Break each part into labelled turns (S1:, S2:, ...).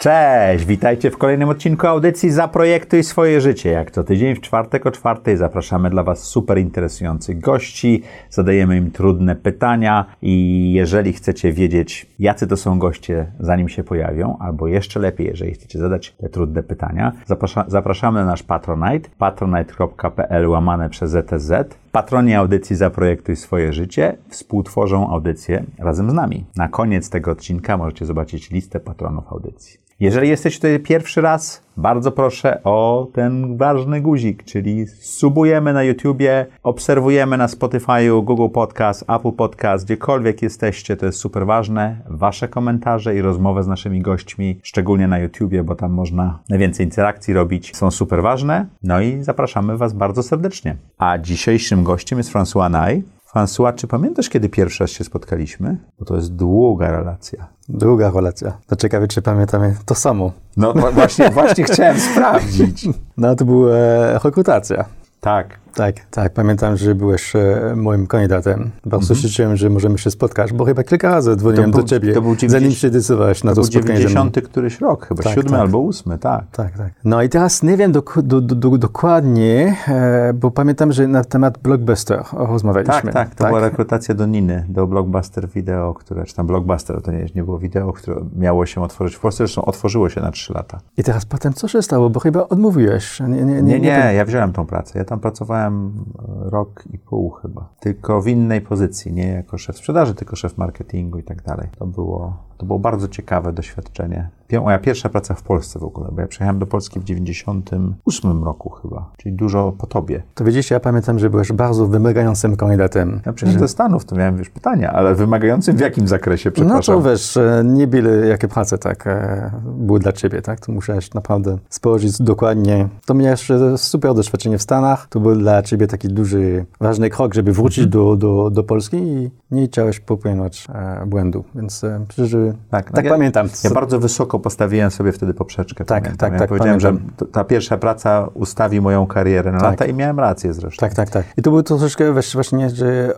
S1: Cześć, witajcie w kolejnym odcinku audycji Zaprojektuj swoje życie. Jak co tydzień w czwartek o czwartej zapraszamy dla Was super interesujących gości, zadajemy im trudne pytania i jeżeli chcecie wiedzieć, jacy to są goście, zanim się pojawią, albo jeszcze lepiej, jeżeli chcecie zadać te trudne pytania, zaprasza, zapraszamy na nasz Patronite, patronite.pl łamane przez ZTZ. Patroni audycji Zaprojektuj swoje życie współtworzą audycję razem z nami. Na koniec tego odcinka możecie zobaczyć listę patronów audycji. Jeżeli jesteś tutaj pierwszy raz, bardzo proszę o ten ważny guzik, czyli subujemy na YouTubie, obserwujemy na Spotify'u, Google Podcast, Apple Podcast, gdziekolwiek jesteście, to jest super ważne. Wasze komentarze i rozmowy z naszymi gośćmi, szczególnie na YouTubie, bo tam można najwięcej interakcji robić, są super ważne. No i zapraszamy Was bardzo serdecznie. A dzisiejszym gościem jest François Naj. François, czy pamiętasz, kiedy pierwszy raz się spotkaliśmy? Bo to jest długa relacja.
S2: Długa relacja. To ciekawe, czy pamiętamy to samo.
S1: No właśnie, właśnie chciałem sprawdzić.
S2: No to była rekrutacja.
S1: Tak.
S2: Tak, tak. Pamiętam, że byłeś e, moim kandydatem. Bardzo się cieszyłem, że możemy się spotkać, bo chyba kilka razy dzwoniłem
S1: był-
S2: do ciebie,
S1: to był 90
S2: zanim się decydowałeś na
S1: To
S2: to,
S1: był
S2: spotkanie ze mną.
S1: 90 któryś rok, chyba
S2: Tak,
S1: siódmy
S2: tak.
S1: albo ósmy, tak.
S2: Tak, tak. No i teraz nie wiem do, do, do, dokładnie, e, bo pamiętam, że na temat Blockbuster rozmawialiśmy.
S1: Tak, tak, to była rekrutacja do Niny, do Blockbuster Video, które, czy tam Blockbuster, to nie, nie było wideo, które miało się otworzyć w Polsce, zresztą otworzyło się na 3 lata.
S2: I teraz potem co się stało, bo chyba odmówiłeś. Nie, nie, nie,
S1: Nie, nie,
S2: wiem.
S1: ja wziąłem tą pracę. Ja tam pracowałem e, rok i pół chyba. Tylko w innej pozycji, nie jako szef sprzedaży, tylko szef marketingu i tak dalej. To było, to było bardzo ciekawe doświadczenie. Moja pierwsza praca w Polsce w ogóle, bo ja przyjechałem do Polski w 98 roku chyba, czyli dużo po tobie.
S2: To widzisz, ja pamiętam, że byłeś bardzo wymagającym kandydatem.
S1: Ja przyjechałem do Stanów, to miałem już pytania, ale wymagającym w jakim zakresie,
S2: No
S1: przepraszam?
S2: to wiesz, e, nie byle jakie prace tak e, były dla ciebie, tak? To musiałeś naprawdę spojrzeć dokładnie. To miałeś super doświadczenie w Stanach. To był dla ciebie taki duży, ważny krok, żeby wrócić
S1: Mhm.
S2: do, do, do Polski i nie chciałeś popełniać e, błędu. Więc e, myślę, że
S1: Tak,
S2: tak,
S1: ja-
S2: pamiętam.
S1: Ja bardzo wysoko postawiłem sobie wtedy poprzeczkę.
S2: Tak,
S1: pamiętam.
S2: tak,
S1: ja
S2: tak,
S1: powiedziałem,
S2: pamiętam.
S1: że ta pierwsza praca ustawi moją karierę na
S2: Tak.
S1: lata i miałem rację zresztą.
S2: Tak, tak, tak. I to było troszeczkę właśnie, że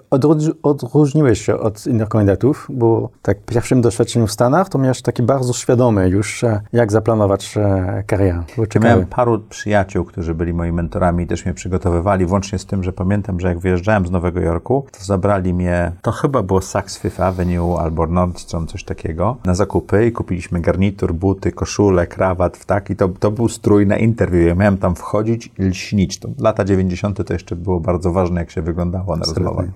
S2: odróżniłeś się od innych kandydatów, bo tak w pierwszym doświadczeniu w Stanach to miałeś taki bardzo świadomy już, jak zaplanować e, karierę.
S1: Miałem paru przyjaciół, którzy byli moimi mentorami i też mnie przygotowywali, włącznie z tym, że pamiętam, że jak wyjeżdżałem z Nowego Jorku, to zabrali mnie, to chyba było Saks Fifth Avenue albo Nordstrom, coś takiego, na zakupy i kupiliśmy garnitur, buty, koszulę, krawat, w tak i to, to był strój na interwiu. Ja miałem tam wchodzić i lśnić. To lata 90. to jeszcze było bardzo ważne, jak się wyglądało na rozmowach,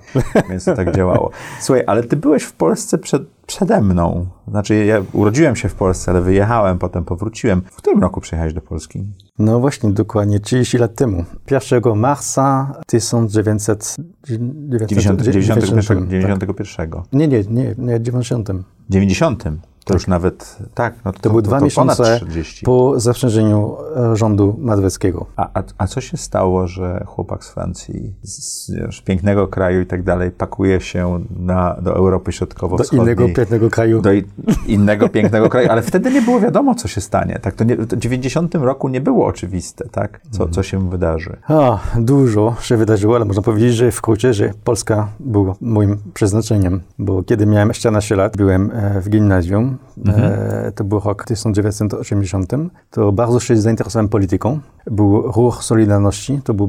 S1: więc to tak działało. Słuchaj, ale ty byłeś w Polsce przed, przede mną. Znaczy, ja urodziłem się w Polsce, ale wyjechałem, potem powróciłem. W którym roku przyjechałeś do Polski?
S2: No właśnie, dokładnie 30 lat temu. 1 marca 1990.
S1: 91. 91.
S2: Nie, nie, nie, nie, 90.
S1: 90. To już nawet, tak, no to,
S2: To były dwa
S1: to
S2: miesiące
S1: 30.
S2: po zaprzężeniu e, rządu madweckiego.
S1: A, a, a co się stało, że chłopak z Francji, z, z pięknego kraju i tak dalej, pakuje się na, do Europy
S2: Do
S1: Środkowo-Wschodniej?
S2: innego pięknego kraju.
S1: do i- innego pięknego kraju, ale wtedy nie było wiadomo, co się stanie. Tak, to nie, to w 90 roku nie było oczywiste, tak, co, co się wydarzy.
S2: O, dużo się wydarzyło, ale można powiedzieć, że wkrótce, że Polska była moim przeznaczeniem, bo kiedy miałem 14 lat, byłem e, w gimnazjum, e, to był rok 1980, to bardzo się zainteresowałem polityką. Był ruch Solidarności, to była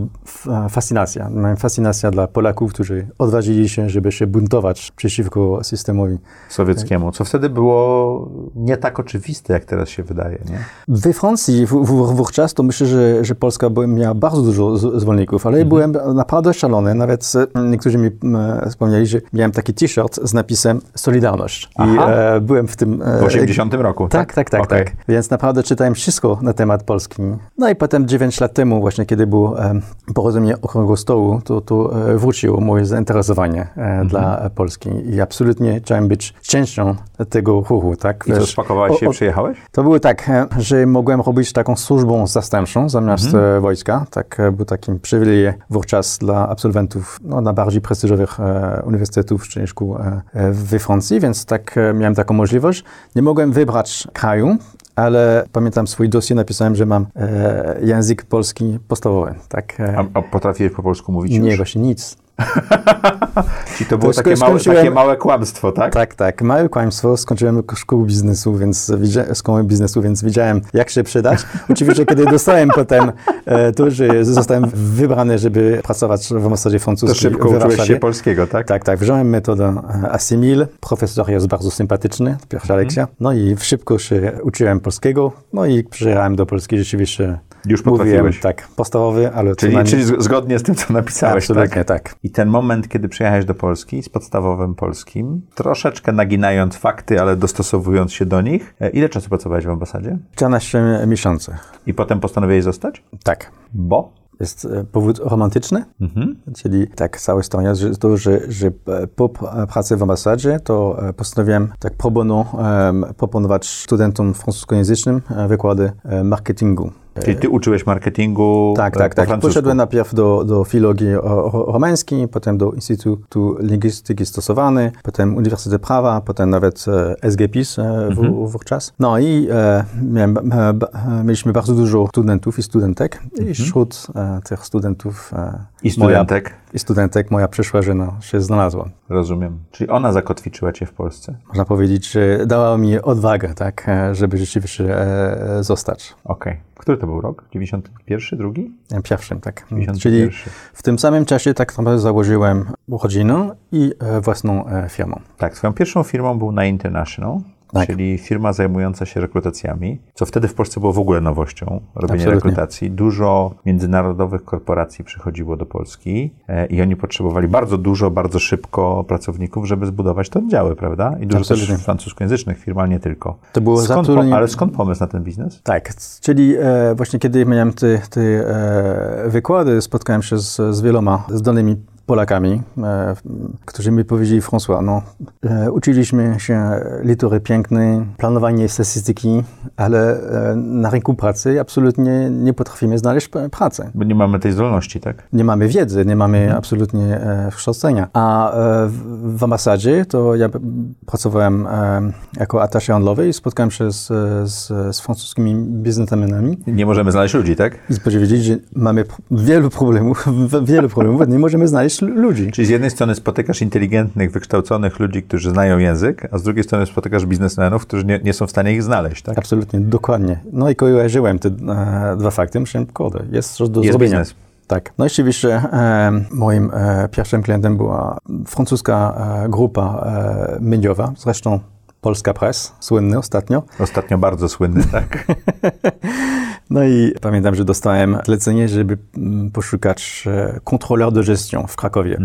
S2: fascynacja. Miałem fascynacja dla Polaków, którzy odważyli się, żeby się buntować przeciwko systemowi
S1: Sowieckiemu, co wtedy było nie tak oczywiste, jak teraz się wydaje, nie?
S2: We Francji w, w, wówczas to myślę, że, że Polska miała bardzo dużo z- zwolenników, ale byłem naprawdę szalony. Nawet e, niektórzy mi e, wspomnieli, że miałem taki t-shirt z napisem Solidarność. I
S1: Aha.
S2: e, byłem w tym... e,
S1: W 80 roku,
S2: tak, tak, tak,
S1: Okej.
S2: tak. Więc naprawdę czytałem wszystko na temat Polski. No i potem 9 lat temu, właśnie kiedy było e, porozumienie Okrągłego Stołu, to, to e, wróciło moje zainteresowanie e,
S1: Mhm.
S2: dla Polski i absolutnie chciałem być częścią tego ruchu, tak?
S1: I
S2: Wiesz,
S1: spakowałeś się i przyjechałeś?
S2: To było tak, e, że mogłem robić taką służbą zastępczą zamiast
S1: Mhm.
S2: e, wojska. Tak, e, był takim przywilejem wówczas dla absolwentów no, najbardziej prestiżowych e, uniwersytetów czy szkół e, e, we Francji, więc tak e, miałem taką możliwość. Nie mogłem wybrać kraju, ale pamiętam swój dossier, napisałem, że mam e, język polski podstawowy. Tak, e,
S1: A, a potrafiłeś po polsku mówić
S2: nie,
S1: już?
S2: właśnie nic.
S1: Czyli to było
S2: To
S1: takie małe, takie małe kłamstwo, tak?
S2: Tak, tak. Małe kłamstwo. Skończyłem szkołę biznesu, więc szkołę biznesu, więc wiedziałem, jak się przydać. Oczywiście, kiedy dostałem potem e, to, że zostałem wybrany, żeby pracować w ambasadzie
S1: To
S2: francuskiej
S1: szybko
S2: w
S1: uczyłeś się polskiego, tak?
S2: Tak, tak. Wziąłem metodę Assimil. Profesor jest bardzo sympatyczny, pierwsza
S1: Mhm.
S2: lekcja. No i szybko się uczyłem polskiego. No i przyjechałem do Polski rzeczywiście.
S1: Już
S2: Mówiłem, tak, podstawowy, ale
S1: Czyli,
S2: najmniej-
S1: czyli zgodnie z tym, co napisałeś,
S2: Absolutnie
S1: tak?
S2: tak.
S1: I ten moment, kiedy przyjechałeś do Polski z podstawowym polskim, troszeczkę naginając fakty, ale dostosowując się do nich, e, ile czasu pracowałeś w ambasadzie?
S2: 14 miesięcy.
S1: I potem postanowiłeś zostać?
S2: Tak.
S1: Bo?
S2: Jest e, powód romantyczny,
S1: Mhm.
S2: czyli tak cała historia, że to, że, że e, po pracy w ambasadzie, to postanowiłem tak pro bono em, proponować studentom francuskojęzycznym wykłady marketingu.
S1: Czyli ty uczyłeś marketingu
S2: Tak,
S1: e,
S2: tak, tak.
S1: francusku.
S2: Poszedłem najpierw do, do filologii romańskiej, potem do Instytutu Lingwistyki Stosowanej, potem Uniwersytet Prawa, potem nawet e, SGPiS e, w,
S1: Mhm.
S2: wówczas. No i e, miałem, mieliśmy bardzo dużo studentów i studentek i wśród e, tych studentów e,
S1: Mhm. I studentek,
S2: Moja, I studentek moja przyszła żona się znalazła.
S1: rozumiem. Czyli ona zakotwiczyła cię w Polsce.
S2: Można powiedzieć, że dała mi odwagę, tak, e, żeby rzeczywiście e, zostać.
S1: Okej. Który to był rok? 91, drugi?
S2: E, Pierwszym, tak.
S1: 91.
S2: Czyli w tym samym czasie tak naprawdę założyłem rodzinę i e, własną firmę.
S1: Tak, swoją pierwszą firmą był Na International,
S2: Tak.
S1: czyli firma zajmująca się rekrutacjami, co wtedy w Polsce było w ogóle nowością, robienie
S2: Absolutnie.
S1: rekrutacji. Dużo międzynarodowych korporacji przychodziło do Polski e, i oni potrzebowali bardzo dużo, bardzo szybko pracowników, żeby zbudować te oddziały, prawda? I dużo
S2: Absolutnie.
S1: też francuskojęzycznych firm, ale nie tylko.
S2: To było
S1: skąd
S2: zatrudnienie-
S1: ale skąd pomysł na ten biznes?
S2: Tak, czyli e, właśnie kiedy miałem te, te e, wykłady, spotkałem się z, z wieloma zdolnymi Polakami, e, którzy mi powiedzieli, François, no, e, uczyliśmy się litery pięknej, planowanie statystyki, ale e, na rynku pracy absolutnie nie potrafimy znaleźć pracy.
S1: Bo nie mamy tej zdolności, tak?
S2: Nie mamy wiedzy, nie mamy
S1: Mhm.
S2: absolutnie kształcenia. A w, ambasadzie to ja pracowałem jako attaché handlowy i spotkałem się z, z, z francuskimi biznesmenami
S1: Nie możemy znaleźć ludzi, tak?
S2: i powiedzieć, że mamy wielu problemów, wielu problemów, nie możemy znaleźć ludzi.
S1: Czyli z jednej strony spotykasz inteligentnych, wykształconych ludzi, którzy znają język, a z drugiej strony spotykasz biznesmenów, którzy nie, nie są w stanie ich znaleźć, tak?
S2: Absolutnie, dokładnie. No i kojarzyłem te e, dwa fakty, myślałem, kurde, jest coś do
S1: Jest
S2: zrobienia.
S1: biznes.
S2: Tak. No i oczywiście e, moim e, pierwszym klientem była francuska e, grupa e, mediowa, zresztą Polska Press, słynny ostatnio.
S1: Ostatnio bardzo słynny, tak?
S2: No i pamiętam, że dostałem zlecenie, żeby mm, poszukać e, kontroler de gestion w Krakowie.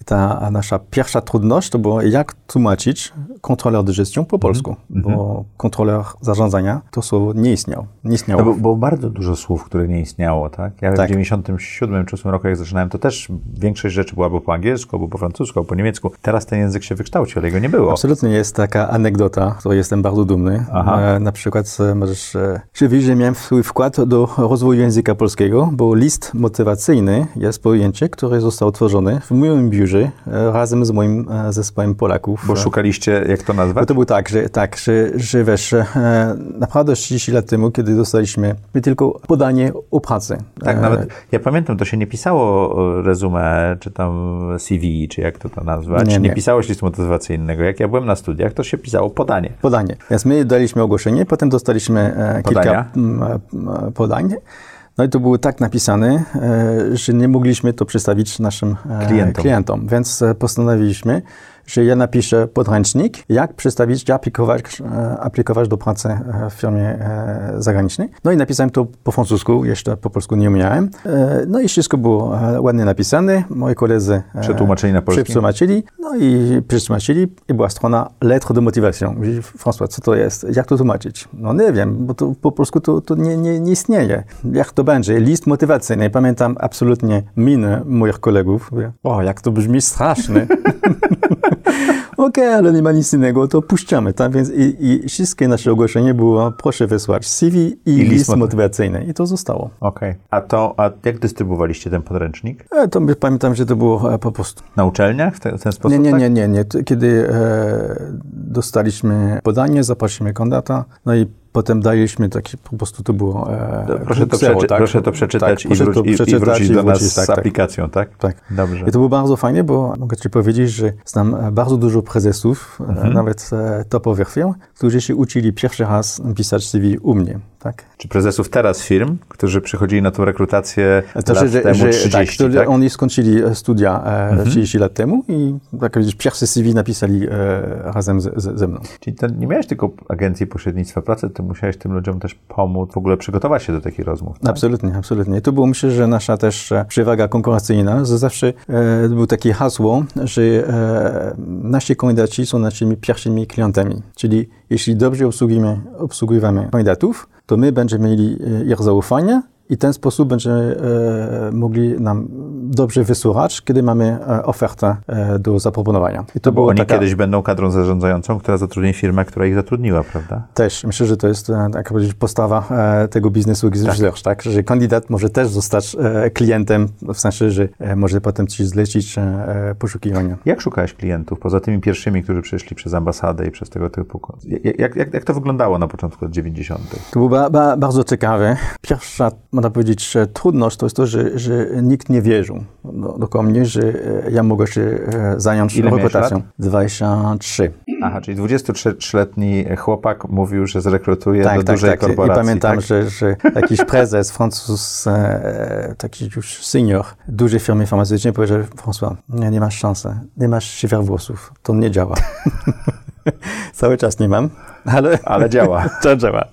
S2: I ta nasza pierwsza trudność to było, jak tłumaczyć kontroler de gestion po polsku, bo kontroler zarządzania to słowo nie istniał. Nie istniało.
S1: No, bo, było bardzo dużo słów, które nie istniało, tak? Ja w
S2: Tak.
S1: 97 czy 8 roku, jak zaczynałem, to też większość rzeczy była albo po angielsku, albo po francusku, albo po niemiecku. Teraz ten język się wykształcił, ale jego nie było.
S2: Absolutnie jest taka anegdota, której jestem bardzo dumny.
S1: Aha.
S2: E, na przykład e, możesz e, się wiedzieć, że miałem swój wkład do rozwoju języka polskiego, bo list motywacyjny jest pojęcie, które zostało tworzone w moim biurze e, razem z moim e, zespołem Polaków.
S1: Bo
S2: E,
S1: szukaliście, jak to
S2: Bo
S1: nazwać?
S2: to było tak, że, tak, że, że wiesz, e, naprawdę 30 lat temu, kiedy dostaliśmy my tylko podanie o pracy.
S1: Tak,
S2: E,
S1: nawet ja pamiętam, to się nie pisało resume, czy tam CV, czy jak to to nazwać.
S2: Nie,
S1: Nie,
S2: nie.
S1: pisało się listu motywacyjnego. Jak ja byłem na studiach, to się pisało podanie.
S2: Podanie. Więc my daliśmy ogłoszenie, potem dostaliśmy e, kilka e, podań. No i to było tak napisane, e, że nie mogliśmy to przedstawić naszym
S1: Klientom.
S2: klientom. Więc postanowiliśmy, że ja napiszę podręcznik, jak przedstawić, jak aplikować, e, aplikować do pracy e, w firmie e, zagranicznej. No i napisałem to po francusku, jeszcze po polsku nie umiałem. No i wszystko było ładnie napisane. Moi koledzy
S1: Przetłumaczyli na polski?
S2: Przetłumaczyli, no i przetłumaczyli i była strona lettre de motivation. Mówi, François, co to jest? Jak to tłumaczyć? No nie wiem, bo to po polsku to, to nie, nie, nie istnieje. Jak to będzie? List motywacyjny. Pamiętam absolutnie minę moich kolegów. Mówię, O, jak to brzmi strasznie. Okej, ale nie ma nic innego, to puszczamy. Tak? Więc i, i wszystkie nasze ogłoszenie było, proszę wysłać CV i,
S1: I list
S2: list
S1: moty-
S2: motywacyjny. I to zostało.
S1: Okej. A to, a jak dystrybuowaliście ten podręcznik?
S2: E, To pamiętam, że to było e, po prostu
S1: Na uczelniach w, te, w ten sposób?
S2: Nie, nie,
S1: tak?
S2: nie, nie, nie. Kiedy e, dostaliśmy podanie, zaprosiliśmy kandydata, no i potem daliśmy taki, po prostu to było e,
S1: Proszę to, przeczy-
S2: tak?
S1: proszę to przeczytać
S2: tak,
S1: i, wróć,
S2: to
S1: i, i
S2: przeczytać
S1: wrócić
S2: i
S1: do nas
S2: wrócić,
S1: z
S2: tak, tak.
S1: aplikacją, tak?
S2: Tak.
S1: Dobrze.
S2: I to było bardzo fajnie, bo mogę Ci powiedzieć, że znam bardzo dużo prezesów,
S1: Mhm.
S2: nawet e, topowych firm, którzy się uczyli pierwszy raz pisać CV u mnie. Tak?
S1: Czy prezesów teraz firm, którzy przychodzili na tą rekrutację
S2: To,
S1: lat
S2: że,
S1: temu
S2: że,
S1: 30,
S2: tak,
S1: tak?
S2: Oni skończyli e, studia e,
S1: Mhm.
S2: 30 lat temu i tak powiedzieć, pierwsze CV napisali e, razem z, z, ze mną.
S1: Czyli to nie miałeś tylko agencji pośrednictwa pracy, ty musiałeś tym ludziom też pomóc, w ogóle przygotować się do takich rozmów. Tak?
S2: Absolutnie, absolutnie. To było myślę, że nasza też e, przewaga konkurencyjna, że zawsze e, było takie hasło, że e, nasi kandydaci są naszymi pierwszymi klientami. Czyli jeśli dobrze obsługujemy, obsługujemy kandydatów, to my będziemy mieli e, ich zaufanie i w ten sposób będziemy e, mogli nam dobrze wysłuchać, kiedy mamy e, ofertę e, do zaproponowania. I
S1: To bo
S2: była
S1: oni
S2: taka-
S1: kiedyś będą kadrą zarządzającą, która zatrudni firmę, która ich zatrudniła, prawda?
S2: Też myślę, że to jest tak powiedzieć, postawa tego biznesu tak. tak? Że kandydat może też zostać klientem, w sensie, że może potem ci zlecić poszukiwania.
S1: Jak szukałeś klientów, poza tymi pierwszymi, którzy przyszli przez ambasadę i przez tego typu... Jak, jak, jak, jak to wyglądało na początku lat 90.?
S2: To było ba, ba, bardzo ciekawe. Pierwsza, można powiedzieć, że trudność to jest to, że, że nikt nie wierzył do, do mnie, że e, ja mogę się e, zająć
S1: Ile
S2: rekrutacją.
S1: lat?
S2: 23.
S1: Aha, czyli 23-letni chłopak mówił, że zrekrutuje do
S2: Tak, tak,
S1: dużej
S2: tak. I
S1: korporacji.
S2: pamiętam,
S1: tak?
S2: że, że jakiś prezes, Francuz, e, taki już senior, dużej firmy farmaceutycznej powiedział, François, nie, nie masz szansy, nie masz siewier włosów, to nie działa. Cały czas nie mam, ale,
S1: Ale działa.
S2: to działa.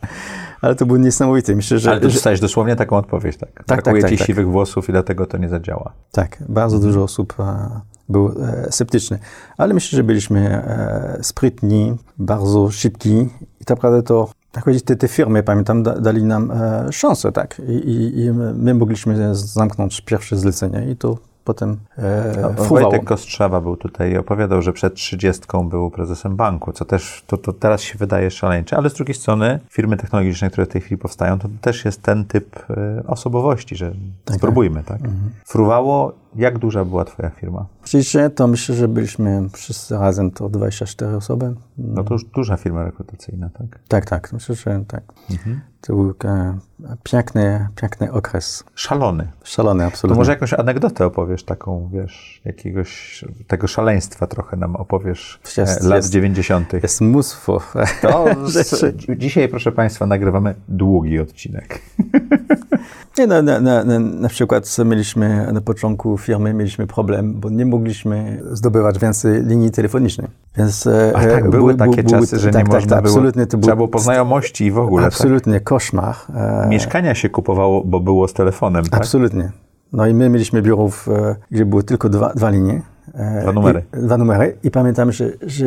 S2: Ale to było niesamowite. Myślę, że,
S1: Ale ty
S2: że
S1: dostałeś dosłownie taką odpowiedź, tak?
S2: tak,
S1: Brakuje
S2: tak,
S1: ci
S2: tak.
S1: siwych włosów i dlatego to nie zadziała.
S2: tak, bardzo dużo osób e, było e, sceptycznych. Ale myślę, że byliśmy e, sprytni, bardzo szybki i tak naprawdę to tak powiedzieć, te, te firmy, pamiętam, da, dali nam e, szansę, tak. I, i, I my mogliśmy zamknąć pierwsze zlecenie i to potem e,
S1: No. Wojtek Kostrzewa był tutaj i opowiadał, że przed 30 był prezesem banku, co też to, to teraz się wydaje szaleńcze, ale z drugiej strony firmy technologiczne, które w tej chwili powstają, to też jest ten typ e, osobowości, że spróbujmy, tak? Fruwało, jak duża była twoja firma?
S2: Oczywiście to myślę, że byliśmy wszyscy razem to 24 osoby.
S1: No to już duża firma rekrutacyjna, tak?
S2: Tak, tak, myślę, że tak. To był e, piękny, piękny okres.
S1: Szalony.
S2: Szalony,
S1: To
S2: absolutnie.
S1: może jakąś anegdotę opowiesz, taką, wiesz, jakiegoś tego szaleństwa trochę nam opowiesz
S2: Jest,
S1: e, lat
S2: jest.
S1: 90.
S2: Jest mnóstwo
S1: To
S2: rzeczy.
S1: z, dzisiaj, proszę Państwa, nagrywamy długi odcinek.
S2: Nie, na, na, na, na, na przykład mieliśmy na początku firmy mieliśmy problem, bo nie mogliśmy zdobywać więcej linii telefonicznych. Więc, e,
S1: A tak, były takie czasy, że
S2: tak,
S1: nie
S2: tak,
S1: można
S2: tak,
S1: było,
S2: absolutnie, to
S1: trzeba było po znajomości i w ogóle. Tak?
S2: Absolutnie, koszmar. E,
S1: Mieszkania się kupowało, bo było z telefonem, tak?
S2: Absolutnie. No i my mieliśmy biuro, w, e, gdzie były tylko dwa, dwa linie. e,
S1: Dwa numery.
S2: I, dwa numery. I pamiętam, że, że,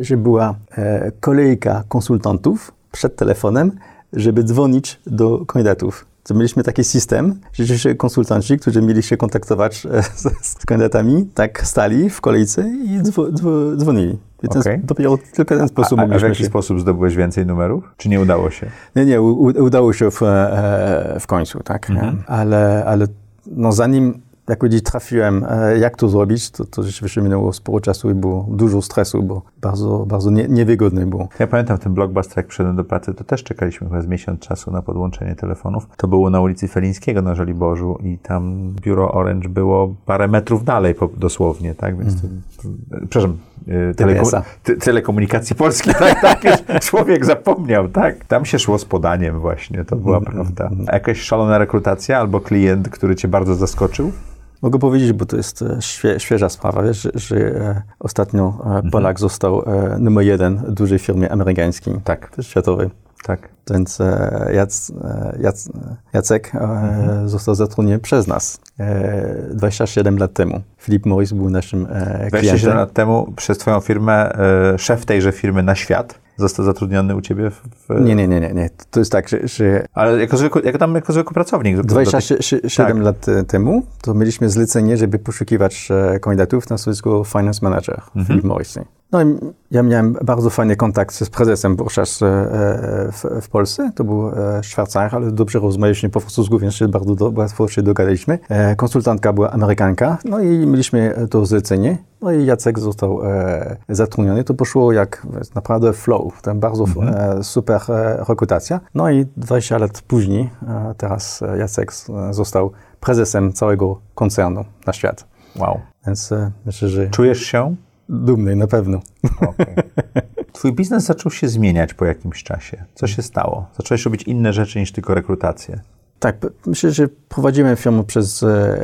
S2: że była e, kolejka konsultantów przed telefonem, żeby dzwonić do kandydatów. To mieliśmy taki system, że konsultanci, którzy mieli się kontaktować e, z, z kandydatami, tak stali w kolejce i dzwo, dzwo, dzwonili. I ten,
S1: Okej.
S2: dopiero tylko w ten sposób
S1: A, a w
S2: mogliśmy
S1: jaki
S2: się...
S1: sposób zdobyłeś więcej numerów? Czy nie udało się?
S2: Nie, nie, u, udało się w, e, w końcu, tak.
S1: Mhm.
S2: Ale, ale no zanim jak powiedzieć, trafiłem, e, jak to zrobić, to, to rzeczywiście minęło sporo czasu i było dużo stresu, bo bardzo, bardzo nie, niewygodne było.
S1: Ja pamiętam ten blockbuster, jak przyszedłem do pracy, to też czekaliśmy chyba z miesiąc czasu na podłączenie telefonów. To było na ulicy Felińskiego na Żoliborzu i tam biuro Orange było parę metrów dalej po, dosłownie, tak? Więc to, przepraszam, y, telekom,
S2: TBS-a.
S1: te, telekomunikacji polskiej, tak, tak, już człowiek zapomniał, tak? Tam się szło z podaniem właśnie, to była prawda. A jakaś szalona rekrutacja albo klient, który cię bardzo zaskoczył?
S2: Mogę powiedzieć, bo to jest e, świe, świeża sprawa, wiesz, że, że e, ostatnio e,
S1: Mhm.
S2: Polak został e, numer jeden w dużej firmie amerykańskiej,
S1: Tak,
S2: też światowej.
S1: tak.
S2: Więc Jac, Jac, Jacek e, został zatrudniony przez nas e, 27 lat temu. Philip Morris był naszym e,
S1: 27
S2: klientem.
S1: lat temu przez twoją firmę, szef tejże firmy na świat został zatrudniony u ciebie w... w
S2: Nie, nie, nie, nie, nie. To jest tak, że, że
S1: Ale jako zwykły, jak tam jako zwykły pracownik. do- do tych-
S2: 27
S1: Tak.
S2: lat e, temu to mieliśmy zlecenie, żeby poszukiwać e, kandydatów na stanowisko finance manager w Philip Morris. No ja miałem bardzo fajny kontakt z prezesem wówczas e, e, w, w Polsce. To był e, Szwajcar, ale dobrze rozmawialiśmy po francusku, więc się bardzo do, łatwo się dogadaliśmy. Konsultantka była Amerykanka, no i mieliśmy to zlecenie. No i Jacek został zatrudniony. To poszło jak naprawdę flow. Tam bardzo e, super rekrutacja. No i 20 lat później teraz Jacek został prezesem całego koncernu na świat.
S1: Wow.
S2: Więc myślę, że
S1: Czujesz się?
S2: Dumny na pewno.
S1: Okej. Twój biznes zaczął się zmieniać po jakimś czasie. Co się stało? Zacząłeś robić inne rzeczy niż tylko rekrutację.
S2: Tak, myślę, że prowadzimy firmę przez e,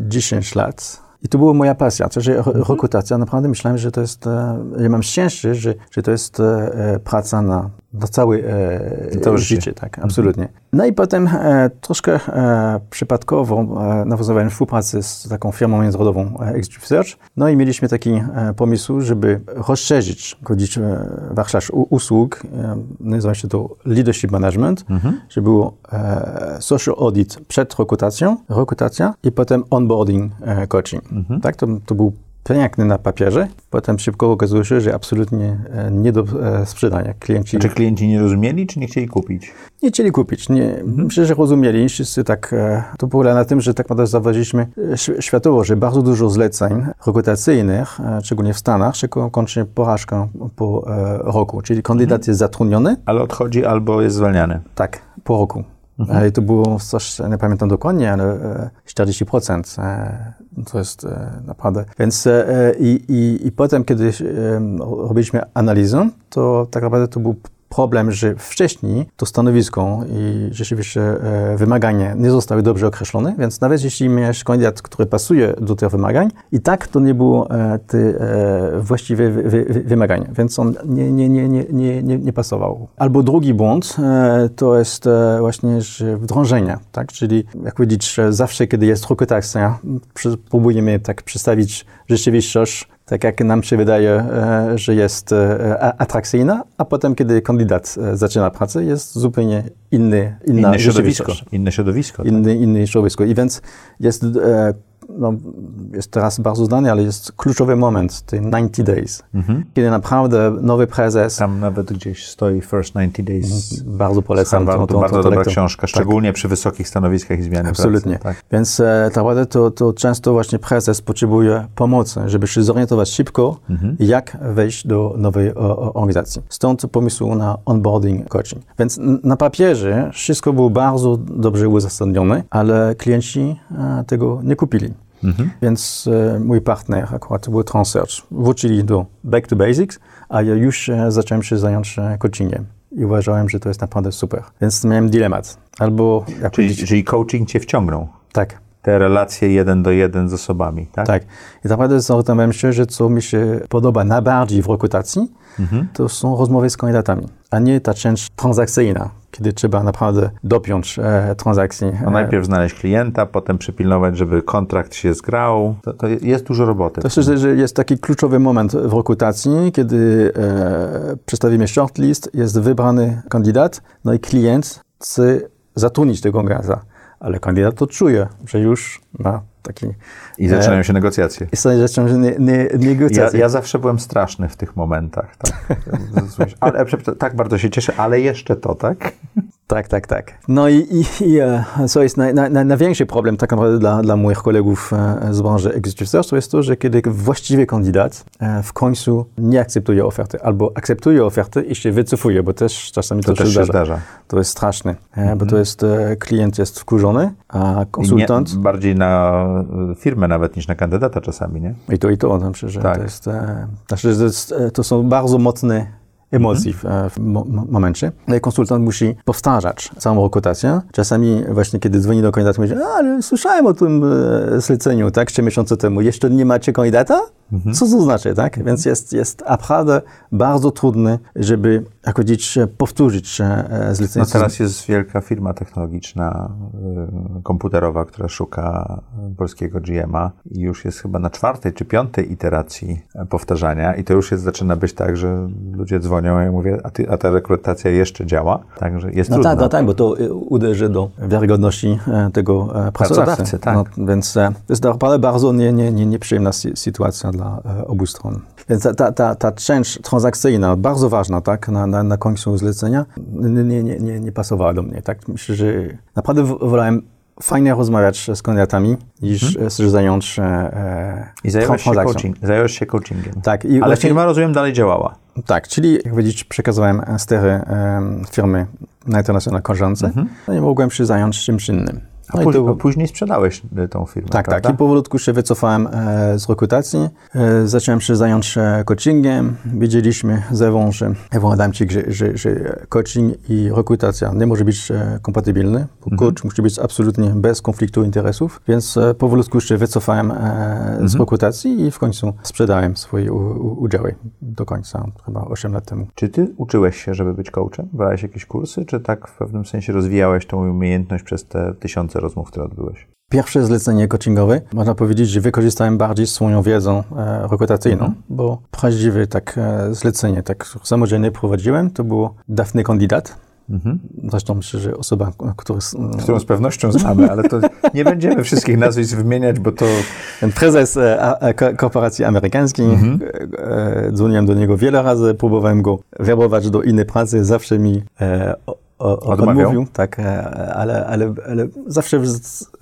S2: 10 lat. I to była moja pasja, to, że re- rekrutacja, naprawdę myślałem, że to jest, e, ja mam szczęście, że, że to jest e, e, praca na, na całe e,
S1: całe
S2: życie.
S1: życie.
S2: Tak, absolutnie. No i potem e, troszkę e, przypadkowo e, nawiązałem współpracę z taką firmą międzynarodową e, Executive Search. No i mieliśmy taki e, pomysł, żeby rozszerzyć godzić, e, warsztat usług, e, nazywa się to Leadership Management, że było e, social audit przed rekrutacją, rekrutacja i potem onboarding e, coaching. Tak, to, to był piękny na papierze, potem szybko okazało się, że absolutnie e, nie do e, sprzedania. Klienci
S1: Czy klienci nie rozumieli, czy nie chcieli kupić?
S2: nie chcieli kupić. Nie, Myślę, że rozumieli. Wszyscy tak, e, to polega na tym, że tak naprawdę zauważyliśmy światowo, że bardzo dużo zleceń rekrutacyjnych, szczególnie w Stanach, się ko- kończy porażką po roku. Czyli kandydat jest zatrudniony,
S1: Ale odchodzi albo jest zwalniany.
S2: tak, po roku. E, I to było coś, nie pamiętam dokładnie, ale e, 40%. To jest e, naprawdę. Więc e, e, i, i, i potem, kiedy robiliśmy analizę, to tak naprawdę to był problem, że wcześniej to stanowisko i rzeczywiście e, wymagania nie zostały dobrze określone, więc nawet jeśli miałeś kandydat, który pasuje do tych wymagań, i tak to nie było e, te e, właściwe wy, wy, wy- wymagania, więc on nie, nie, nie, nie, nie, nie, nie pasował. Albo drugi błąd e, to jest e, właśnie że wdrążenie, tak? czyli jak powiedzieć, zawsze kiedy jest rekrutacja, próbujemy tak przedstawić rzeczywistość, tak jak nam się wydaje, e, że jest e, atrakcyjna, a potem, kiedy kandydat e, zaczyna pracę, jest zupełnie inny, inna
S1: Inne środowisko. Inne środowisko. tak.
S2: Inny, inny środowisko. I więc jest, no, jest teraz bardzo znany, ale jest kluczowy moment, te 90 days, kiedy naprawdę nowy prezes,
S1: Tam nawet gdzieś stoi First 90 Days.
S2: bardzo polecam
S1: Harvardu,
S2: tą, tą,
S1: bardzo
S2: tą,
S1: dobra książka, szczególnie przy wysokich stanowiskach i zmianie
S2: Absolutnie.
S1: pracy. Tak.
S2: Więc e, tak naprawdę to, to często właśnie prezes potrzebuje pomocy, żeby się zorientować szybko, jak wejść do nowej o, organizacji. Stąd pomysł na onboarding coaching. Więc na papierze wszystko było bardzo dobrze uzasadnione, ale klienci e, tego nie kupili. Więc e, mój partner akurat był Transearch. Wrócili do back to basics, a ja już e, zacząłem się zająć e, coachingiem. I uważałem, że to jest naprawdę super. Więc miałem dylemat. Albo, jak
S1: Czyli,
S2: powiedzieć,
S1: czyli coaching cię wciągnął.
S2: tak,
S1: Te relacje jeden do jeden z osobami, tak?
S2: Tak. I naprawdę zorientowałem się, że co mi się podoba najbardziej w rekrutacji, to są rozmowy z kandydatami, a nie ta część transakcyjna, kiedy trzeba naprawdę dopiąć e, transakcji.
S1: No najpierw znaleźć klienta, potem przypilnować, żeby kontrakt się zgrał. To, to jest dużo roboty.
S2: To myślę, że jest taki kluczowy moment w rekrutacji, kiedy e, przedstawimy shortlist, jest wybrany kandydat, no i klient chce zatrudnić tego kandydata, ale kandydat to czuje, że już ma taki...
S1: I zaczynają się negocjacje.
S2: I zaczynają się nie, nie,
S1: Ja,
S2: negocjacje.
S1: ja zawsze byłem straszny w tych momentach. Tak, ale, przepraszam, tak bardzo się cieszę, ale jeszcze to, tak?
S2: Tak, tak, tak. No i, i, i e, co jest naj, naj, naj, największy problem tak naprawdę dla, dla moich kolegów e, z branży to jest to, że kiedy właściwy kandydat e, w końcu nie akceptuje oferty, albo akceptuje ofertę i się wycofuje, bo też czasami to,
S1: To też się zdarza.
S2: To jest straszne, e, bo to jest, klient jest wkurzony, a konsultant...
S1: Nie, bardziej na firmę nawet niż na kandydata czasami, nie?
S2: I to, i to, myślę, że
S1: Tak.
S2: to jest, znaczy, że to, jest, to są bardzo mocne emocji w, e, w mo momencie. No konsultant musi powtarzać całą rekrutację. Czasami właśnie, kiedy dzwoni do kandydata, mówi, ale słyszałem o tym e, zleceniu, tak, trzy miesiące temu. Jeszcze nie macie kandydata? Mhm. Co to znaczy, tak? Więc jest, jest naprawdę bardzo trudne, żeby, jak powiedzieć, powtórzyć e, zlecenie.
S1: No teraz jest wielka firma technologiczna, y, komputerowa, która szuka polskiego GM'a i już jest chyba na czwartej czy piątej iteracji powtarzania i to już jest, zaczyna być tak, że ludzie dzwonią i mówię, a, ty, a ta rekrutacja jeszcze działa, także jest
S2: no. Tak, no tak, bo to uderzy do wiarygodności e, tego pracodawcy.
S1: pracodawcy tak.
S2: No, więc to jest naprawdę bardzo nie, nie, nie, nieprzyjemna sytuacja dla e, obu stron. Więc ta, ta, ta część transakcyjna, bardzo ważna, tak, na, na, na końcu zlecenia, nie, nie, nie, nie pasowała do mnie, tak. Myślę, że naprawdę wolałem fajnie rozmawiać z kandydatami, niż hmm. zająć e,
S1: I zająłeś się, coaching, zająłeś się coachingiem.
S2: Tak.
S1: Ale firma, rozumiem, dalej działała.
S2: Tak, czyli jak widzisz, przekazałem stery e, firmy na internacjonalne koleżance, mhm. no mogłem się zająć czymś innym.
S1: A, no to... później sprzedałeś e, tą firmę,
S2: Tak,
S1: prawda?
S2: tak. I powolutku się wycofałem e, z rekrutacji. E, zacząłem się zająć e, coachingiem. Wiedzieliśmy z Ewą, że Ewą Adamczyk, że, że, że coaching i rekrutacja nie może być e, kompatybilny. Mhm. Coach musi być absolutnie bez konfliktu interesów, więc e, powolutku się wycofałem e, mhm. z rekrutacji i w końcu sprzedałem swoje u, u, udziały do końca, chyba 8 lat temu.
S1: Czy ty uczyłeś się, żeby być coachem? Brałeś jakieś kursy, czy tak w pewnym sensie rozwijałeś tą umiejętność przez te tysiące tysiące rozmów, które odbyłeś?
S2: Pierwsze zlecenie coachingowe, można powiedzieć, że wykorzystałem bardziej swoją wiedzą e, rekrutacyjną, mhm. bo prawdziwe tak e, zlecenie, tak samodzielnie prowadziłem, to było dawny kandydat, Mhm. Zresztą myślę, że osoba,
S1: która... którą z pewnością znamy, ale to nie będziemy wszystkich nazwisk wymieniać, bo to...
S2: Prezes e, e, korporacji amerykańskiej, mhm. e, dzwoniłem do niego wiele razy, próbowałem go werbować do innej pracy, zawsze mi
S1: Odmawiał? Odmówił,
S2: tak, e, ale, ale, ale zawsze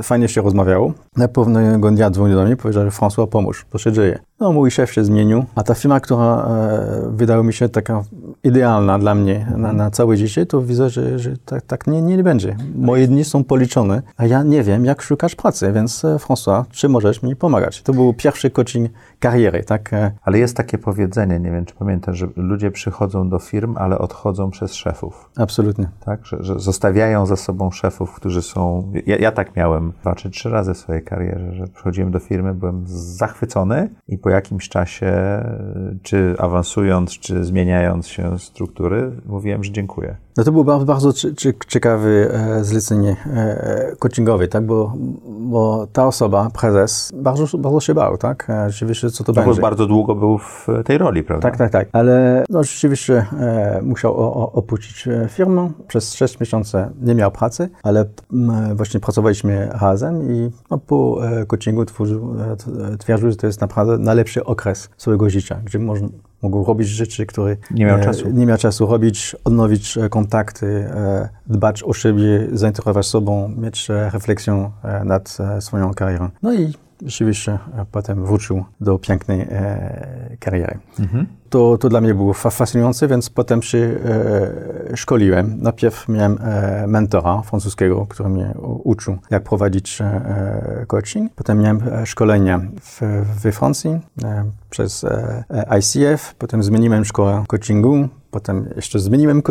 S2: fajnie się rozmawiało. Na pewnego dnia dzwonił do mnie i powiedział, że François, pomóż, to się dzieje. No, mój szef się zmienił, a ta firma, która e, wydała mi się taka idealna dla mnie na, na całe życie, to widzę, że, że tak, tak nie, nie będzie. Moje dni są policzone, a ja nie wiem, jak szukać pracy, więc e, François, czy możesz mi pomagać? To był pierwszy coaching kariery, tak? E.
S1: Ale jest takie powiedzenie, nie wiem, czy pamiętasz, że ludzie przychodzą do firm, ale odchodzą przez szefów.
S2: Absolutnie.
S1: Tak, że, że zostawiają za sobą szefów, którzy są... Ja, ja tak miałem dwa czy trzy razy w swojej karierze, że przychodziłem do firmy, byłem zachwycony i po jakimś czasie, czy awansując, czy zmieniając się struktury, mówiłem, że dziękuję.
S2: No to było bardzo, ciekawe e, zlecenie e, coachingowe, tak? Bo, bo ta osoba, prezes, bardzo, bardzo się bał, tak? E, rzeczywiście, co to no będzie.
S1: Bo bardzo długo był w tej roli, prawda?
S2: Tak, tak, tak. Ale no, rzeczywiście e, musiał opuścić e, firmę. Przez 6 miesięcy nie miał pracy, ale właśnie pracowaliśmy razem i no, po e, coachingu twierdził, że to jest naprawdę najlepszy okres swojego życia, gdzie można mógł robić rzeczy, które
S1: nie miał czasu,
S2: nie miał czasu robić, odnowić kontakty, e, dbać o siebie, zainteresować sobą, mieć e, refleksję e, nad swoją karierą. No i rzeczywiście potem wrócił do pięknej kariery. Mhm to, to dla mnie było fascynujące, więc potem się e, szkoliłem. Najpierw miałem e, mentora francuskiego, który mnie uczył, jak prowadzić e, coaching. Potem miałem e, szkolenia w, we Francji e, przez e, ICF. Potem zmieniłem szkołę coachingu. Potem jeszcze zmieniłem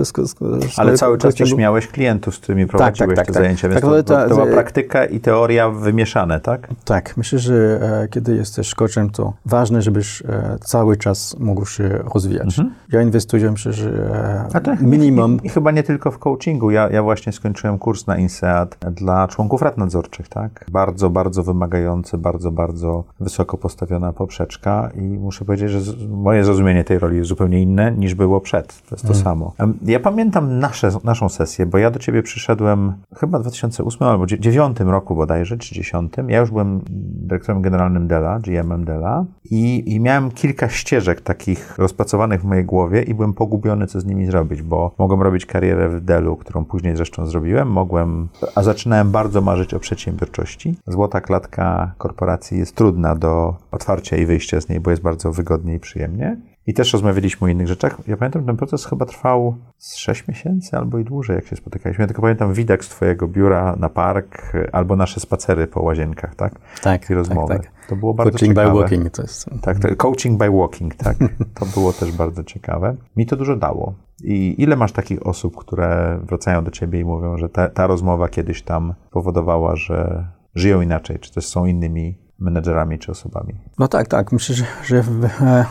S1: Ale cały czas też miałeś klientów, z którymi tak, prowadziłeś tak, tak, te tak, zajęcia, więc tak, to, to, to była praktyka i teoria wymieszane, tak?
S2: Tak. Myślę, że kiedy jesteś coachem, to ważne, żebyś cały czas mógł się rozwijać. Mhm. Ja inwestuję że tak, minimum...
S1: I, I, chyba nie tylko w coachingu. Ja, ja właśnie skończyłem kurs na INSEAD dla członków rad nadzorczych, tak? Bardzo, bardzo wymagający, bardzo, bardzo wysoko postawiona poprzeczka i muszę powiedzieć, że moje zrozumienie tej roli jest zupełnie inne niż było przed. To jest to mhm. samo. Ja pamiętam nasze, naszą sesję, bo ja do ciebie przyszedłem chyba w 2008 albo 2009 roku bodajże, czy 10. Ja już byłem dyrektorem generalnym Dela, GM-em Dela i, i miałem kilka ścieżek takich rozpracowanych w mojej głowie i byłem pogubiony, co z nimi zrobić, bo mogłem robić karierę w Delu, którą później zresztą zrobiłem, mogłem, a zaczynałem bardzo marzyć o przedsiębiorczości. Złota klatka korporacji jest trudna do otwarcia i wyjścia z niej, bo jest bardzo wygodnie i przyjemnie. I też rozmawialiśmy o innych rzeczach. Ja pamiętam, ten proces chyba trwał z 6 miesięcy albo i dłużej, jak się spotykaliśmy. Ja tylko pamiętam widok z twojego biura na park albo nasze spacery po łazienkach, tak?
S2: Tak,
S1: I rozmowy.
S2: tak, tak.
S1: To było bardzo
S2: Coaching
S1: ciekawe.
S2: by walking to jest.
S1: Tak, to, coaching by walking, tak. To było też bardzo ciekawe. Mi to dużo dało. I ile masz takich osób, które wracają do ciebie i mówią, że ta, ta rozmowa kiedyś tam powodowała, że żyją inaczej, czy też są innymi menedżerami czy osobami?
S2: No tak, tak. Myślę, że, że e,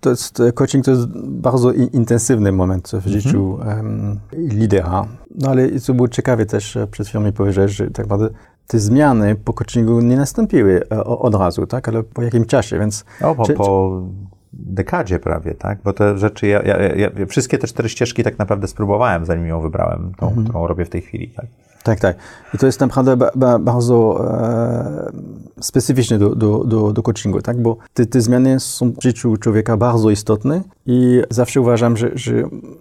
S2: to jest, coaching to jest bardzo intensywny moment w życiu em, lidera. No ale co było ciekawe też, e, przed chwilą mi powiedziałeś, że tak naprawdę te zmiany po coachingu nie nastąpiły e, od razu, tak, ale po jakimś czasie, więc...
S1: O, po,
S2: Czy-
S1: po dekadzie prawie, tak? Bo te rzeczy, ja, ja, ja, ja wszystkie te cztery ścieżki tak naprawdę spróbowałem, zanim ją wybrałem, tą, którą robię w tej chwili, tak?
S2: Tak, tak. I to jest naprawdę ba, ba, bardzo e, specyficzne do, do, do, do coachingu, tak? Bo te, te zmiany są w życiu człowieka bardzo istotne i zawsze uważam, że, że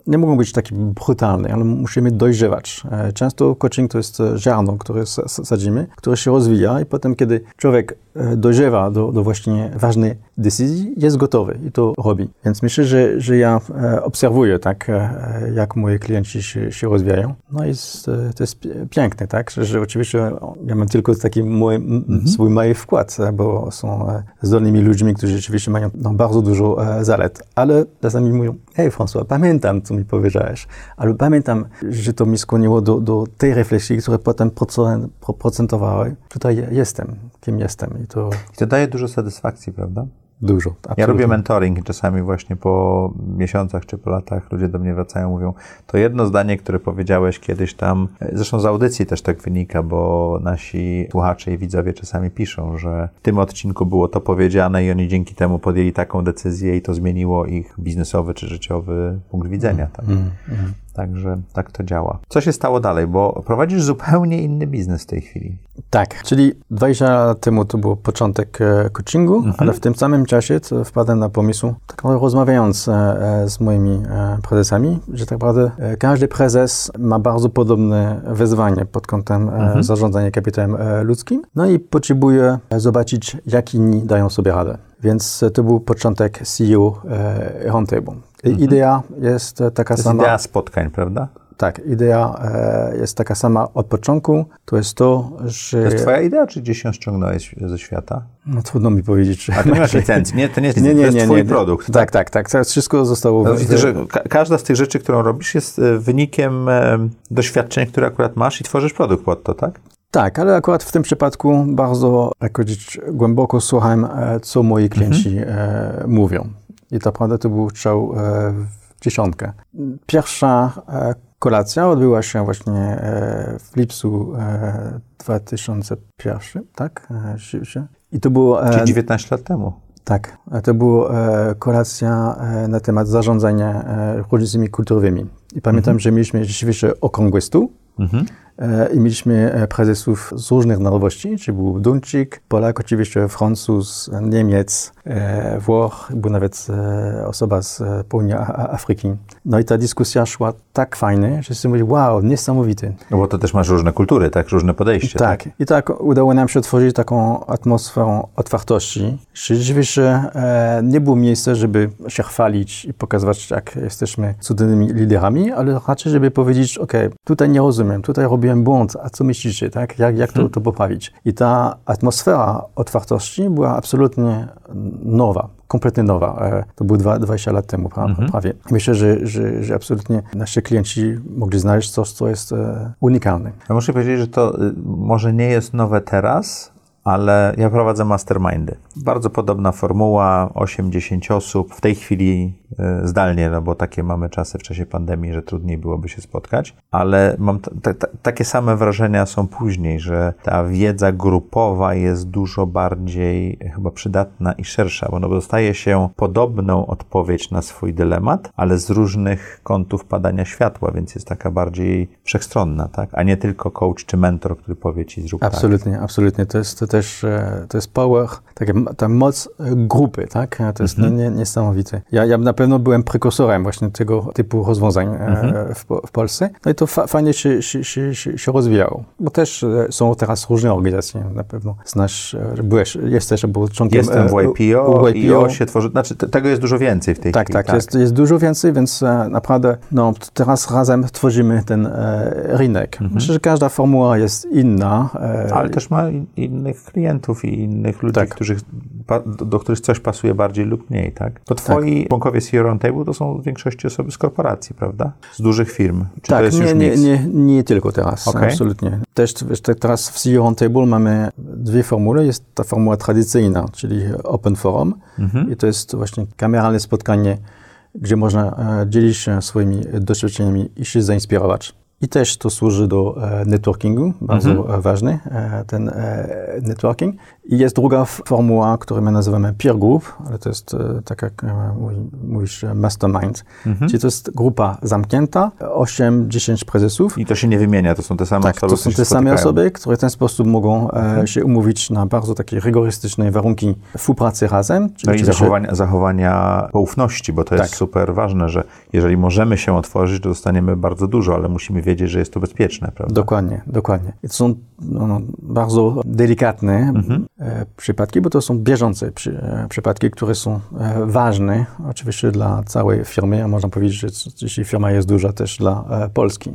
S2: nie mogą być takie brutalne, ale musimy dojrzewać. E, często coaching to jest e, ziarno, które sadzimy, które się rozwija i potem, kiedy człowiek e, dojrzewa do, do właśnie ważnej decyzji, jest gotowy i to robi. Więc myślę, że, że ja obserwuję, tak, jak moi klienci się, się rozwijają. No i to jest pi- piękne, tak, że, że oczywiście ja mam tylko taki mój, m- swój mały wkład, e, bo są e, zdolnymi ludźmi, którzy rzeczywiście mają no, bardzo dużo e, zalet, ale czasami mówią, hej François, pamiętam, co mi powiedziałeś, ale pamiętam, że to mi skłoniło do, do tej refleksji, które potem procent- pro- procentowały. Tutaj jestem, kim jestem i to
S1: I to daje dużo satysfakcji, prawda?
S2: Dużo.
S1: Ja
S2: absolutnie.
S1: robię mentoring i czasami właśnie po miesiącach czy po latach ludzie do mnie wracają mówią, to jedno zdanie, które powiedziałeś kiedyś tam, zresztą z audycji też tak wynika, bo nasi słuchacze i widzowie czasami piszą, że w tym odcinku było to powiedziane i oni dzięki temu podjęli taką decyzję i to zmieniło ich biznesowy czy życiowy punkt widzenia. Tak? Także tak to działa. Co się stało dalej? Bo prowadzisz zupełnie inny biznes w tej chwili.
S2: Tak, czyli 20 lat temu to był początek e, coachingu, ale w tym samym czasie to wpadłem na pomysł, tak rozmawiając e, e, z moimi prezesami, że tak naprawdę każdy prezes ma bardzo podobne wyzwanie pod kątem e, zarządzania kapitałem ludzkim, no i potrzebuje zobaczyć, jak inni dają sobie radę. Więc to był początek CEO Roundtable. I Idea jest e, taka
S1: jest
S2: sama.
S1: idea spotkań, prawda?
S2: Tak, idea e, jest taka sama od początku. To jest to, że...
S1: To jest twoja idea, czy gdzieś ją ściągnąłeś ze świata?
S2: No trudno mi powiedzieć. Czy...
S1: A nie masz licencji, nie? To nie jest
S2: Nie, nie,
S1: to jest twój
S2: nie.
S1: produkt.
S2: Tak, tak, tak. Teraz wszystko zostało...
S1: No, widzę, że ka- każda z tych rzeczy, którą robisz, jest e, wynikiem e, doświadczeń, które akurat masz i tworzysz produkt pod to, tak?
S2: Tak, ale akurat w tym przypadku bardzo, jak powiedzieć, głęboko słuchałem, e, co moi klienci e, mówią. I tak naprawdę to był strzał e, w dziesiątkę. Pierwsza e, kolacja odbyła się właśnie e, w lipcu e, 2001, tak? I to było...
S1: Czyli 19 lat temu.
S2: Tak, to była kolacja na temat zarządzania różnicami kulturowymi. I pamiętam, że mieliśmy rzeczywiście okrągły stół
S1: Mhm.
S2: I mieliśmy e, prezesów z różnych narodowości, czy był Duńczyk, Polak, oczywiście Francuz, Niemiec, e, Włoch, był nawet e, osoba z e, południa Afryki. No i ta dyskusja szła tak fajnie, że sobie mówię, wow, niesamowity.
S1: No bo to też masz różne kultury, tak? Różne podejście.
S2: Tak. I tak udało nam się otworzyć taką atmosferę otwartości. Rzeczywiście e, nie było miejsca, żeby się chwalić i pokazywać, jak jesteśmy cudownymi liderami, ale raczej, żeby powiedzieć, ok, tutaj nie rozumiem, tutaj robiłem błąd, a co myślicie, tak? Jak, jak to, to poprawić? I ta atmosfera otwartości była absolutnie nowa. Kompletnie nowa. E, To było dwa- 20 lat temu pra, prawie. Myślę, że, że, że absolutnie nasi klienci mogli znaleźć coś, co jest e, unikalne.
S1: Ja muszę powiedzieć, że to y, może nie jest nowe teraz, ale ja prowadzę mastermindy. Bardzo podobna formuła, 8-10 osób. W tej chwili y, zdalnie, no bo takie mamy czasy w czasie pandemii, że trudniej byłoby się spotkać, ale mam takie same wrażenia są później, że ta wiedza grupowa jest dużo bardziej chyba przydatna i szersza, bo no dostaje się podobną odpowiedź na swój dylemat, ale z różnych kątów padania światła, więc jest taka bardziej wszechstronna, tak? A nie tylko coach czy mentor, który powie ci zrób tak.
S2: Absolutnie, absolutnie. To jest, to też e, to jest power, taka, ta moc e, grupy, tak? To jest
S1: Mhm.
S2: nie, niesamowite. Ja, ja na pewno byłem prekursorem właśnie tego typu rozwiązań e,
S1: Mhm.
S2: w, w Polsce. No i to fa, fajnie się, się, się, się, rozwijało. Bo też e, są teraz różne organizacje, na pewno znasz, e, byłeś, jesteś, albo członkiem
S1: Jestem w
S2: e,
S1: YPO, IO się tworzy, znaczy te- tego jest dużo więcej w tej
S2: tak,
S1: chwili.
S2: tak, Jest, jest dużo więcej, więc e, naprawdę no, teraz razem tworzymy ten e, rynek. Myślę, że każda formuła jest inna. E,
S1: Mhm. Ale też ma in- klientów i innych ludzi,
S2: Tak.
S1: których, do, do których coś pasuje bardziej lub mniej, tak? Bo twoi członkowie CEO Roundtable to są w większości osoby z korporacji, prawda? Z dużych firm. Czy to
S2: tak,
S1: jest
S2: nie,
S1: już
S2: nie, nie, nie tylko teraz,
S1: Okej.
S2: absolutnie. Też wiesz, te- teraz w CEO Roundtable mamy dwie formuły. Jest ta formuła tradycyjna, czyli Open Forum
S1: Mhm.
S2: i to jest właśnie kameralne spotkanie, gdzie można e, dzielić się swoimi doświadczeniami i się zainspirować. I też to służy do e, networkingu, bardzo
S1: Mhm.
S2: e, ważny e, ten networking. I jest druga formuła, którą my nazywamy peer group, ale to jest e, tak jak e, mówi, mówisz, e, mastermind.
S1: Mhm.
S2: Czyli to jest grupa zamknięta, 8-10 prezesów.
S1: I to się nie wymienia, to są te same
S2: Tak,
S1: osoby,
S2: to
S1: które
S2: są
S1: się
S2: te same
S1: spotykają.
S2: osoby, które w ten sposób mogą e, się umówić na bardzo takie rygorystyczne warunki współpracy razem. Czyli
S1: No i zachowania, zachowania poufności, bo to jest
S2: Tak.
S1: super ważne, że jeżeli możemy się otworzyć, to dostaniemy bardzo dużo, ale musimy wiedzieć, że jest to bezpieczne, prawda?
S2: Dokładnie, dokładnie. I to są no, no, bardzo delikatne
S1: Mhm.
S2: E, przypadki, bo to są bieżące przy, e, przypadki, które są e, ważne oczywiście dla całej firmy, a można powiedzieć, że jeśli firma jest duża, też dla Polski.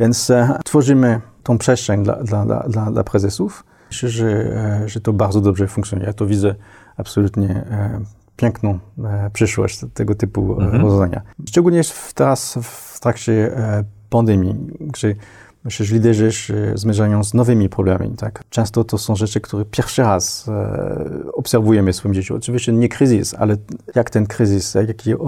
S2: Więc tworzymy tą przestrzeń dla, dla, dla, dla, prezesów. Myślę, że, że to bardzo dobrze funkcjonuje. Ja to widzę absolutnie piękną przyszłość tego typu
S1: Mhm.
S2: rozwiązania. Szczególnie teraz w trakcie pandemii, gdzie myślę, że liderzy się zmierzają z nowymi problemami. Tak? Często to są rzeczy, które pierwszy raz e, obserwujemy w swoim życiu. Oczywiście nie kryzys, ale jak ten kryzys, jak- jakie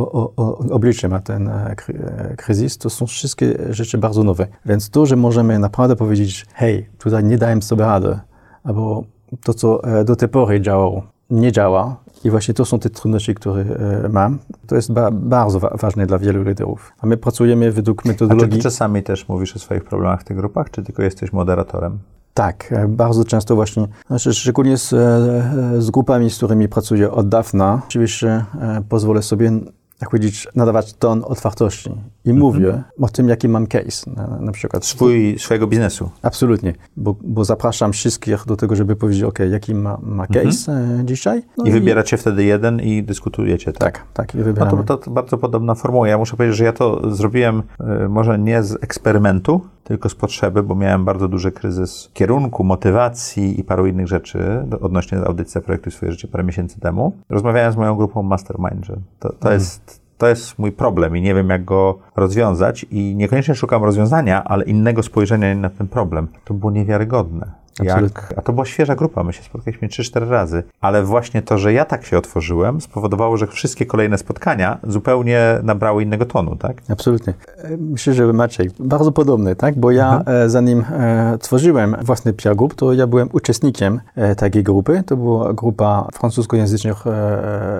S2: oblicze ma ten e, e, kryzys, to są wszystkie rzeczy bardzo nowe. Więc to, że możemy naprawdę powiedzieć, hej, tutaj nie dałem sobie rady, albo to, co e, do tej pory działało, nie działa. I właśnie to są te trudności, które e, mam. To jest ba bardzo wa ważne dla wielu liderów. A my pracujemy według
S1: A czy
S2: metodologii.
S1: ty czasami też mówisz o swoich problemach w tych grupach, czy tylko jesteś moderatorem?
S2: Tak, e, bardzo często właśnie, znaczy szczególnie z, e, z grupami, z którymi pracuję od dawna, oczywiście pozwolę sobie, jak powiedzieć, nadawać ton otwartości i mówię o tym, jaki mam case, na, na przykład.
S1: Swój, swojego biznesu.
S2: Absolutnie, bo, bo zapraszam wszystkich do tego, żeby powiedzieć, ok, jaki ma, ma case e, dzisiaj. No
S1: I wybieracie wtedy jeden i dyskutujecie, tak?
S2: Tak, tak, i
S1: No
S2: wybieramy.
S1: to, to bardzo podobna formuła. Ja muszę powiedzieć, że ja to zrobiłem y, może nie z eksperymentu, tylko z potrzeby, bo miałem bardzo duży kryzys kierunku, motywacji i paru innych rzeczy do- odnośnie audycji projektu swoje życie parę miesięcy temu. Rozmawiałem z moją grupą Mastermind, że to, to jest to jest mój problem i nie wiem, jak go rozwiązać. I niekoniecznie szukam rozwiązania, ale innego spojrzenia na ten problem. To było niewiarygodne.
S2: Absolutnie.
S1: Jak, a to była świeża grupa, my się spotkaliśmy 3-4 razy, ale właśnie to, że ja tak się otworzyłem, spowodowało, że wszystkie kolejne spotkania zupełnie nabrały innego tonu, tak?
S2: Absolutnie. E, Myślę, że Maciej, bardzo podobny, tak? Bo ja e, zanim e, tworzyłem własny peer group, to ja byłem uczestnikiem takiej grupy. To była grupa francuskojęzycznych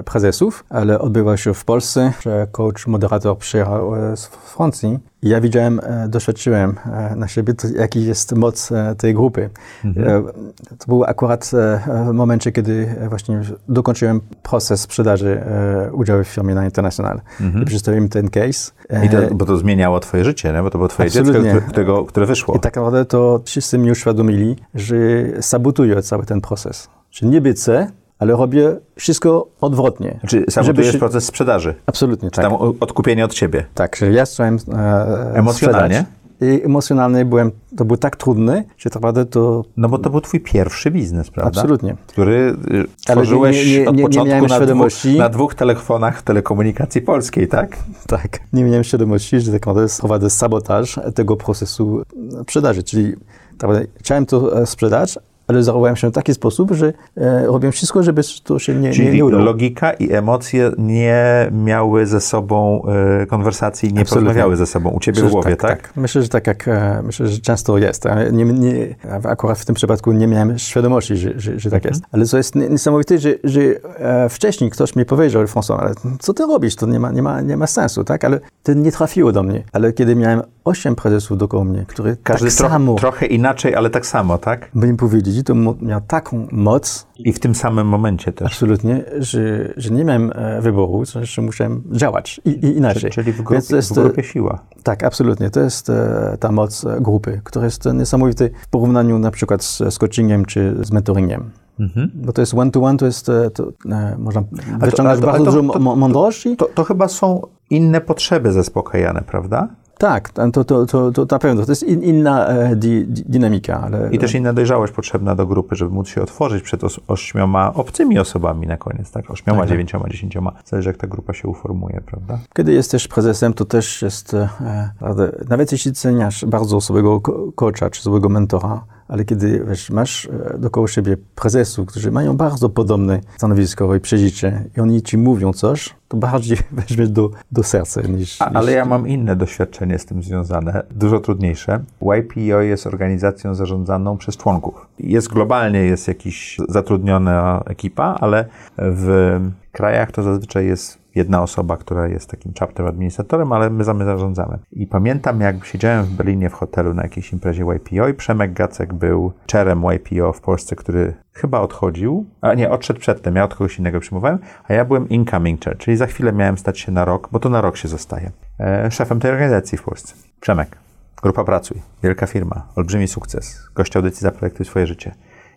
S2: prezesów, ale odbywa się w Polsce, coach, moderator przyjechał z Francji. Ja widziałem, e, doświadczyłem e, na siebie, jaki jest moc e, tej grupy. E, To był akurat w momencie, kiedy właśnie dokończyłem proces sprzedaży udziału w firmie na International. I przedstawiłem ten case.
S1: I to, bo to zmieniało twoje życie, nie? bo to było twoje dziecko,
S2: Absolutnie.
S1: które, którego, które wyszło.
S2: I tak naprawdę to wszyscy mi uświadomili, że sabotuję cały ten proces. Że niby chcę, ale robię wszystko odwrotnie.
S1: Czy sabotujesz
S2: się-
S1: proces sprzedaży?
S2: Absolutnie, tak.
S1: Tam odkupienie od ciebie.
S2: Tak, że ja chciałem e,
S1: Emocjonalnie?
S2: sprzedać. I emocjonalnie byłem, to było tak trudne, że tak naprawdę to
S1: No bo to był twój pierwszy biznes, prawda?
S2: absolutnie.
S1: Który y, tworzyłeś
S2: nie- nie-
S1: od
S2: nie- nie
S1: początku na, dwóch, na dwóch telefonach telekomunikacji polskiej, tak?
S2: Tak. Nie miałem świadomości, że tak naprawdę prowadzę sabotaż tego procesu sprzedaży. Czyli tak naprawdę chciałem to e, sprzedać, ale zachowałem się w taki sposób, że e, robiłem wszystko, żeby to się nie,
S1: Czyli
S2: nie
S1: logika i emocje nie miały ze sobą y, konwersacji, nie
S2: Absolutnie.
S1: porozmawiały ze sobą u ciebie
S2: Myślę,
S1: w głowie, tak?
S2: Myślę, że tak jak e, myślę, że często jest. Nie, nie, akurat w tym przypadku nie miałem świadomości, że, że, że tak jest. Ale co jest nie- niesamowite, że, że e, wcześniej ktoś mi powiedział, François, ale co ty robisz? To nie ma, nie ma, nie ma sensu, tak? Ale to nie trafiło do mnie. Ale kiedy miałem osiem prezesów dookoła mnie, które
S1: Każdy
S2: tak
S1: tro-
S2: samo
S1: trochę inaczej, ale tak samo, tak?
S2: by im powiedzieć, ludzi, to miał taką moc.
S1: I w tym samym momencie też.
S2: Absolutnie, że, że nie miałem e, wyboru, że musiałem działać i, i inaczej.
S1: Czyli w grupie, jest, w grupie siła.
S2: Tak, absolutnie. To jest e, ta moc grupy, która jest niesamowita w porównaniu na przykład z, z coachingiem czy z mentoringiem. Mhm. Bo to jest one-to-one, to jest, to, e, można wyciągać bardzo to, dużo mądrości.
S1: To, to, chyba są inne potrzeby zaspokajane, prawda?
S2: Tak, to, to, to, to na pewno. To jest in, inna e, di, di, dynamika. Ale,
S1: I też inna dojrzałość potrzebna do grupy, żeby móc się otworzyć przed os, ośmioma obcymi osobami na koniec, tak? Ośmioma, tak, tak. dziewięcioma, dziesięcioma. Zależy, jak ta grupa się uformuje, prawda?
S2: Kiedy jesteś prezesem, to też jest, e, nawet jeśli ceniasz bardzo osobowego coacha czy osobowego mentora, ale kiedy wiesz, masz e, dookoła siebie prezesów, którzy mają bardzo podobne stanowisko i przeżycie i oni ci mówią coś, to bardziej weźmiesz do, do serca niż,
S1: A, Ale ja mam inne doświadczenie z tym związane, dużo trudniejsze. YPO jest organizacją zarządzaną przez członków. Jest globalnie, jest jakiś zatrudniona ekipa, ale w krajach to zazwyczaj jest jedna osoba, która jest takim chapter administratorem, ale my zamy zarządzamy. I pamiętam, jak siedziałem w Berlinie w hotelu na jakiejś imprezie YPO i Przemek Gacek był czerem YPO w Polsce, który chyba odchodził, a nie, odszedł przedtem, ja od kogoś innego przyjmowałem, a ja byłem incoming chair, czyli za chwilę miałem stać się na rok, bo to na rok się zostaje, e, szefem tej organizacji w Polsce. Przemek, grupa Pracuj, wielka firma, olbrzymi sukces, gość audycji Zaprojektuj swoje życie.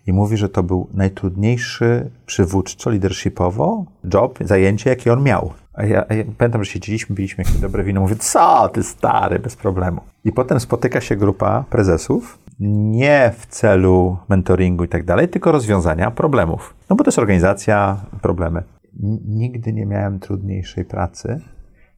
S1: I mówi, że to był najtrudniejszy przywódczo, leadershipowo job, zajęcie, jakie on miał. A ja, a ja pamiętam, że siedzieliśmy, piliśmy jakieś dobre wino, mówię, co ty stary, bez problemu. I potem spotyka się grupa prezesów, nie w celu mentoringu i tak dalej, tylko rozwiązania problemów. No bo to jest organizacja, problemy. Nigdy nie miałem trudniejszej pracy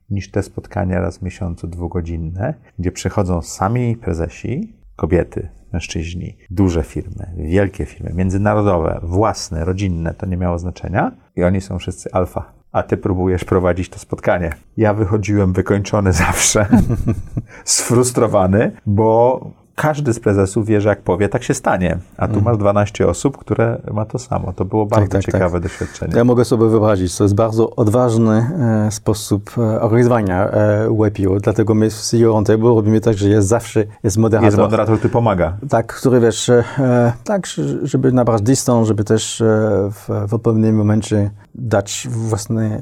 S1: niż te spotkania raz w miesiącu dwugodzinne, gdzie przychodzą sami prezesi, kobiety, mężczyźni, duże firmy, wielkie firmy, międzynarodowe, własne, rodzinne, to nie miało znaczenia i oni są wszyscy alfa. A ty próbujesz prowadzić to spotkanie. Ja wychodziłem wykończony zawsze, sfrustrowany, bo każdy z prezesów wie, że jak powie, tak się stanie. A tu mm. masz 12 osób, które ma to samo. To było bardzo tak, tak, ciekawe tak. doświadczenie.
S2: Ja mogę sobie wyobrazić, to jest bardzo odważny e, sposób e, organizowania e, WebU, dlatego my w CEO robimy tak, że jest zawsze jest moderator.
S1: Jest moderator, który pomaga.
S2: Tak, który wiesz, e, tak, żeby nabrać dystans, żeby też e, w, w odpowiednim momencie dać własne,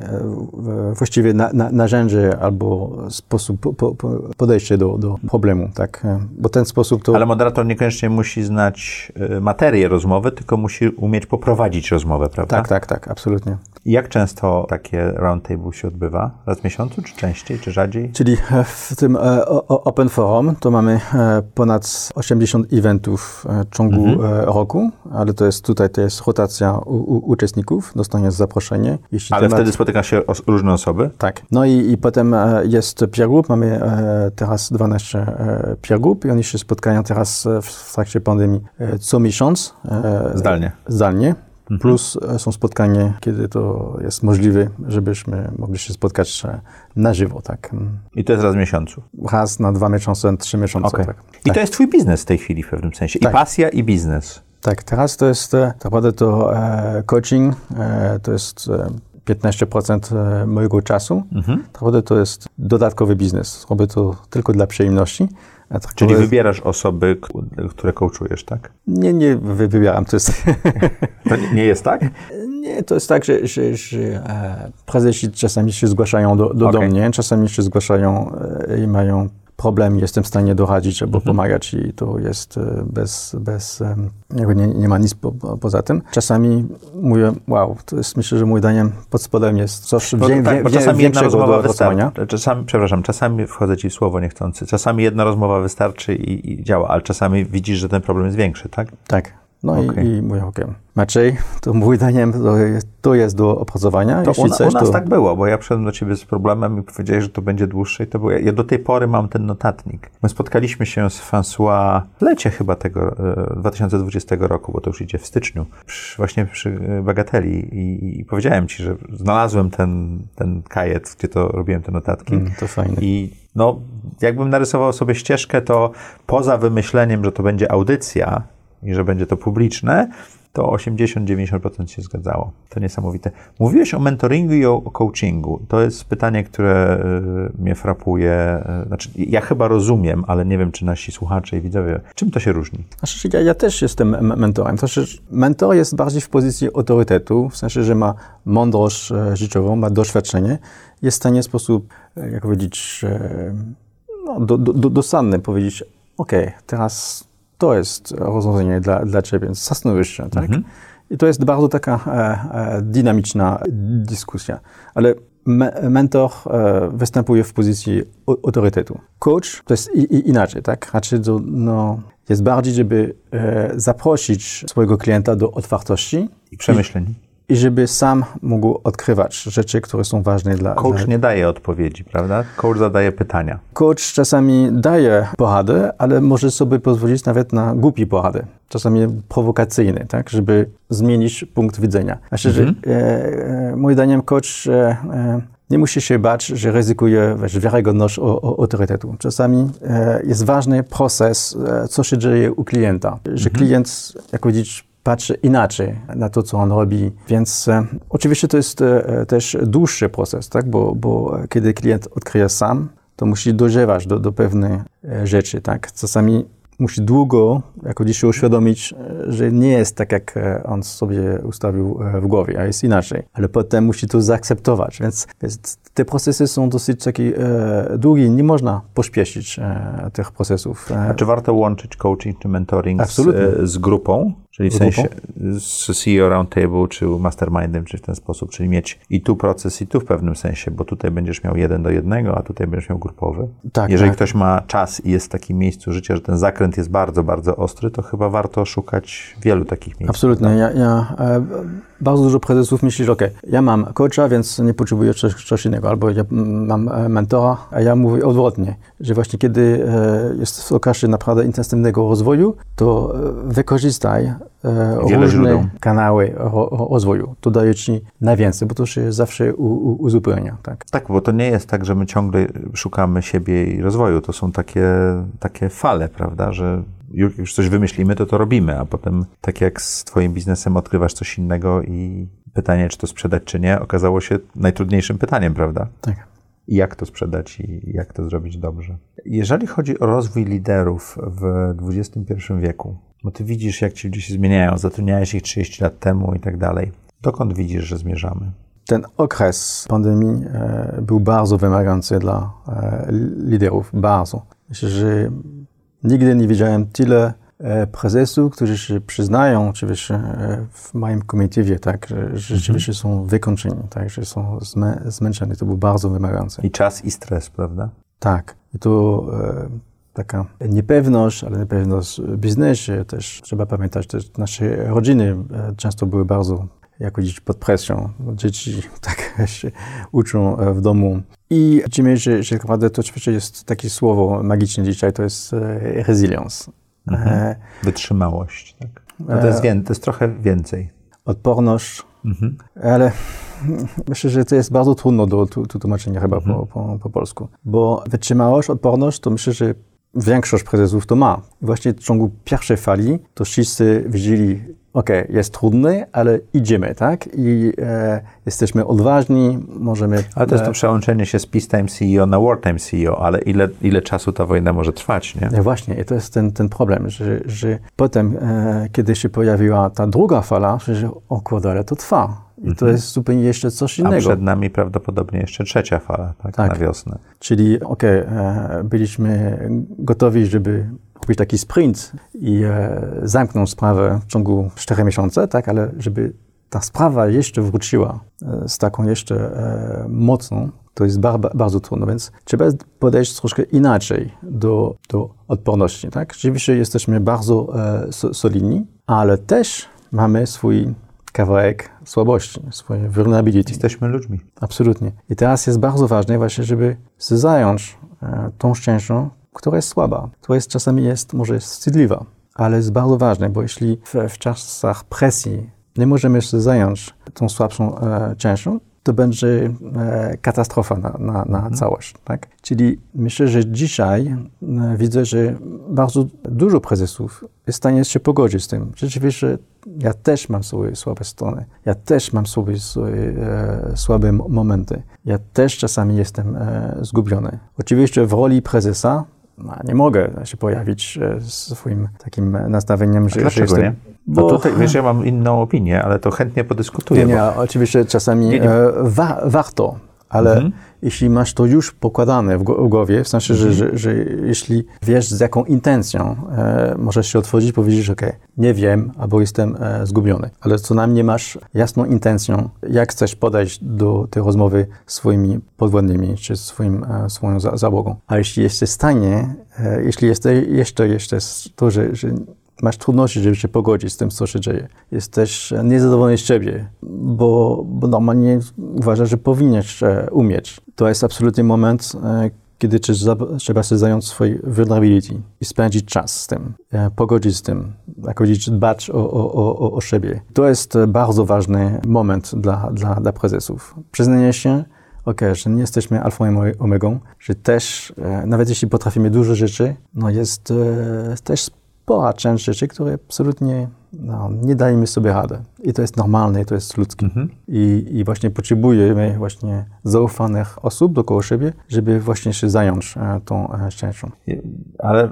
S2: e, właściwie na, na, narzędzie albo sposób po, po, podejście do, do problemu, tak? Bo ten sposób to...
S1: Ale moderator niekoniecznie musi znać e, materię rozmowy, tylko musi umieć poprowadzić rozmowę, prawda?
S2: Tak, tak, tak, absolutnie.
S1: I jak często takie roundtable się odbywa? Raz w miesiącu, czy częściej, czy rzadziej?
S2: Czyli e, w tym Open Forum to mamy ponad 80 eventów w ciągu mhm. roku, ale to jest tutaj to jest rotacja u, u, uczestników, dostaniesz zaproszenie zaproszenie.
S1: Jeśli Ale temat... wtedy spotyka się os różne osoby?
S2: Tak. No i, i potem e, jest peer group. Mamy e, teraz 12 e, peer group i oni się spotkają teraz w trakcie pandemii co miesiąc.
S1: Zdalnie.
S2: Zdalnie. Mhm. Plus są spotkania, kiedy to jest możliwe, żebyśmy mogli się spotkać na żywo, tak.
S1: I to jest raz w miesiącu?
S2: Raz na dwa miesiące, trzy miesiące, okay. tak.
S1: I tak. to jest twój biznes w tej chwili w pewnym sensie. Tak. I pasja, i biznes.
S2: Tak, teraz to jest tak naprawdę to e, coaching, e, to jest e, 15% e, mojego czasu. Mhm. Tak naprawdę to jest dodatkowy biznes. Robię to tylko dla przyjemności.
S1: Tak Czyli wybierasz osoby, które coachujesz, tak?
S2: Nie, nie wybieram. To, jest
S1: to nie jest tak?
S2: Nie, to jest tak, że, że, że e, prezesi czasami się zgłaszają do, do, okay. do mnie, czasami się zgłaszają i mają problem jestem w stanie doradzić albo mhm. pomagać i to jest e, bez, bez jakby nie, nie ma nic po, poza tym. Czasami mówię, wow, to jest myślę, że mój daniem pod spodem jest coś no, wie, tak, wie, czasami jedna rozmowa wystarczy.
S1: Czasami, przepraszam, czasami wchodzę ci w słowo niechcący. Czasami jedna rozmowa wystarczy i, i działa, ale czasami widzisz, że ten problem jest większy, tak?
S2: Tak. No okay. i, i mówię, okej, okay. Maciej, to mój zdaniem to jest, to jest do opracowania.
S1: To Jeśli u, coś, u nas to... tak było, bo ja przyszedłem do ciebie z problemem i powiedziałeś, że to będzie dłuższe i to było. Ja do tej pory mam ten notatnik. My spotkaliśmy się z François w lecie chyba tego e, 2020 roku, bo to już idzie w styczniu, przy, właśnie przy e, Bagateli i, i, powiedziałem ci, że znalazłem ten, ten kajet, gdzie to robiłem te notatki. Mm,
S2: to fajne.
S1: I no, jakbym narysował sobie ścieżkę, to poza wymyśleniem, że to będzie audycja, i że będzie to publiczne, to 80-90% się zgadzało. To niesamowite. Mówiłeś o mentoringu i o coachingu. To jest pytanie, które y, mnie frapuje. Y, znaczy, ja chyba rozumiem, ale nie wiem, czy nasi słuchacze i widzowie, czym to się różni?
S2: Znaczy, ja, ja też jestem mentorem. To znaczy, mentor jest bardziej w pozycji autorytetu, w sensie, że ma mądrość e, życiową, ma doświadczenie, jest w stanie w sposób, e, jak powiedzieć, e, no, do, do, dosadny powiedzieć, ok, teraz to jest rozwiązanie dla, dla ciebie, zastanowisz się, tak? Mhm. I to jest bardzo taka e, e, dynamiczna dyskusja. Ale me, mentor e, występuje w pozycji autorytetu. Coach to jest i, i inaczej, tak? Raczej to, no, jest bardziej, żeby e, zaprosić swojego klienta do otwartości.
S1: I przemyśleń. I,
S2: żeby sam mógł odkrywać rzeczy, które są ważne dla...
S1: Coach nie daje odpowiedzi, prawda? Coach zadaje pytania.
S2: Coach czasami daje porady, ale może sobie pozwolić nawet na głupi porady. Czasami prowokacyjny, tak? Żeby zmienić punkt widzenia. Znaczy, mhm. że, e, e, moim zdaniem coach e, e, nie musi się bać, że ryzykuje wiesz, wiarygodność o, o, autorytetu. Czasami e, jest ważny proces, e, co się dzieje u klienta. Że mhm. klient, jak powiedzieć, patrzy inaczej na to, co on robi. Więc e, oczywiście to jest e, też dłuższy proces, tak? bo, bo kiedy klient odkryje sam, to musi dojrzewać do, do pewnych e, rzeczy. Tak? Czasami musi długo, jako dzisiaj uświadomić, że nie jest tak, jak on sobie ustawił w głowie, a jest inaczej. Ale potem musi to zaakceptować. Więc, więc te procesy są dosyć takie e, długie. Nie można pośpieszyć e, tych procesów.
S1: A czy warto łączyć coaching czy mentoring z, z grupą? Czyli w sensie z CEO Roundtable, czy Mastermindem, czy w ten sposób, czyli mieć i tu proces, i tu w pewnym sensie, bo tutaj będziesz miał jeden do jednego, a tutaj będziesz miał grupowy.
S2: Tak,
S1: Jeżeli
S2: tak.
S1: ktoś ma czas i jest w takim miejscu życia, że ten zakręt jest bardzo, bardzo ostry, to chyba warto szukać wielu takich miejsc.
S2: Absolutnie. Ja, ja e, bardzo dużo prezesów myśli, że ok, ja mam coacha, więc nie potrzebuję coś innego, albo ja mam e, mentora, a ja mówię odwrotnie, że właśnie kiedy e, jest w okresie naprawdę intensywnego rozwoju, to e, wykorzystaj
S1: Wiele
S2: różne
S1: źródeł.
S2: kanały ro, rozwoju. To daje ci najwięcej, bo to się zawsze u, uzupełnia. Tak?
S1: Tak, bo to nie jest tak, że my ciągle szukamy siebie i rozwoju. To są takie, takie fale, prawda, że jak już coś wymyślimy, to to robimy, a potem tak jak z twoim biznesem odkrywasz coś innego i pytanie, czy to sprzedać, czy nie, okazało się najtrudniejszym pytaniem, prawda?
S2: Tak.
S1: I jak to sprzedać i jak to zrobić dobrze. Jeżeli chodzi o rozwój liderów w XXI wieku, bo ty widzisz, jak ci ludzie się zmieniają, zatrudniałeś ich 30 lat temu i tak dalej. Dokąd widzisz, że zmierzamy?
S2: Ten okres pandemii e, był bardzo wymagający dla e, liderów, bardzo. Myślę, że nigdy nie widziałem tyle e, prezesów, którzy się przyznają oczywiście w moim komitywie, tak, że, że rzeczywiście są wykończeni, tak, że są zmę, zmęczeni. To było bardzo wymagające.
S1: I czas, i stres, prawda?
S2: Tak. I to taka niepewność, ale niepewność w biznesie też. Trzeba pamiętać, że nasze rodziny e, często były bardzo, jak powiedzieć, pod presją. Dzieci tak się uczą e, w domu. I widzimy, że, że naprawdę to oczywiście jest takie słowo magiczne dzisiaj, to jest e, resilience.
S1: Mhm. Wytrzymałość, tak. No to, jest to jest trochę więcej.
S2: Odporność,
S1: Mhm.
S2: ale myślę, że to jest bardzo trudno do tu tłumaczenia chyba po, po, po polsku. Bo wytrzymałość, odporność, to myślę, że większość prezesów to ma. Właśnie w ciągu pierwszej fali to wszyscy widzieli, ok, jest trudny, ale idziemy, tak? I e, jesteśmy odważni, możemy...
S1: Ale to jest
S2: e,
S1: to przełączenie się z peacetime CEO na wartime CEO, ale ile, ile czasu ta wojna może trwać, nie?
S2: No właśnie, i to jest ten, ten problem, że, że potem, e, kiedy się pojawiła ta druga fala, że o kurde, ale to trwa. I to jest zupełnie jeszcze coś
S1: Mhm. A
S2: innego.
S1: przed nami prawdopodobnie jeszcze trzecia fala, tak?
S2: Tak.
S1: Na wiosnę.
S2: Czyli okej, e, byliśmy gotowi, żeby robić taki sprint i e, zamknąć sprawę w ciągu 4 miesięcy, tak, ale żeby ta sprawa jeszcze wróciła e, z taką jeszcze mocną, to jest bar, bardzo trudno, więc trzeba podejść troszkę inaczej do, do odporności. Tak? Rzeczywiście jesteśmy bardzo so, solidni, ale też mamy swój kawałek słabości, swoje vulnerability.
S1: Jesteśmy ludźmi.
S2: Absolutnie. I teraz jest bardzo ważne właśnie, żeby zająć e, tą częścią, która jest słaba, która jest czasami jest może wstydliwa, ale jest bardzo ważne, bo jeśli w, w czasach presji nie możemy się zająć tą słabszą e, częścią, to będzie e, katastrofa na, na, na mhm. całość. Tak? Czyli myślę, że dzisiaj e, widzę, że bardzo dużo prezesów jest w stanie się pogodzić z tym. Rzeczywiście ja też mam swoje słabe strony, ja też mam swoje e, słabe momenty, ja też czasami jestem e, zgubiony. Oczywiście w roli prezesa no, nie mogę się pojawić e, z swoim takim nastawieniem,
S1: że, że jestem... Nie? Bo no tutaj, wiesz, ja mam inną opinię, ale to chętnie podyskutuję.
S2: Nie, nie, bo... oczywiście czasami nie, nie. Wa warto, ale mhm jeśli masz to już pokładane w, głowie, w sensie, że, że, że, jeśli wiesz z jaką intencją e, możesz się otworzyć, powiedzieć, ok, nie wiem, albo jestem e, zgubiony, ale co najmniej masz jasną intencją, jak chcesz podejść do tej rozmowy swoimi podwładnymi, czy swoim, e, swoją za, załogą. A jeśli jesteś w stanie, e, jeśli jesteś jeszcze, jeszcze to, że, że masz trudności, żeby się pogodzić z tym, co się dzieje. Jesteś niezadowolony z siebie, bo, bo normalnie uważasz, że powinieneś e, umieć. To jest absolutnie moment, e, kiedy trzeba się zająć swojej vulnerability i spędzić czas z tym, e, pogodzić z tym, jak powiedzieć, dbać o, o, o, o siebie. To jest bardzo ważny moment dla, dla, dla prezesów. Przyznanie się, ok, że nie jesteśmy alfą i omegą, że też, nawet jeśli potrafimy dużo rzeczy, no jest też spora część rzeczy, które absolutnie no, nie dajemy sobie radę. I to jest normalne, i to jest ludzkie. Mhm. I, I właśnie potrzebujemy właśnie zaufanych osób dookoła siebie, żeby właśnie się zająć e, tą e, częścią.
S1: Ale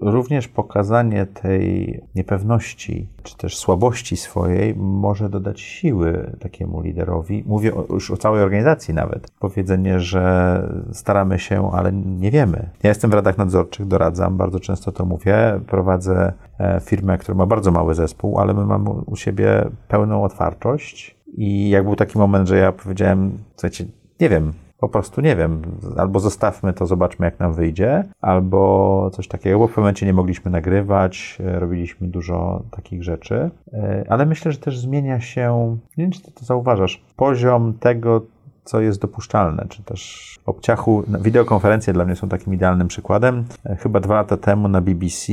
S1: również pokazanie tej niepewności, czy też słabości swojej może dodać siły takiemu liderowi. Mówię już o całej organizacji nawet. Powiedzenie, że staramy się, ale nie wiemy. Ja jestem w radach nadzorczych, doradzam, bardzo często to mówię. Prowadzę firmę, która ma bardzo mały zespół, ale my mamy u siebie pełną otwartość. I jak był taki moment, że ja powiedziałem, słuchajcie, nie wiem, po prostu nie wiem, albo zostawmy to, zobaczmy jak nam wyjdzie, albo coś takiego, bo w momencie nie mogliśmy nagrywać, e, robiliśmy dużo takich rzeczy, e, ale myślę, że też zmienia się, nie wiem czy ty to zauważasz, poziom tego, co jest dopuszczalne, czy też obciachu. Wideokonferencje dla mnie są takim idealnym przykładem. E, chyba dwa lata temu na BBC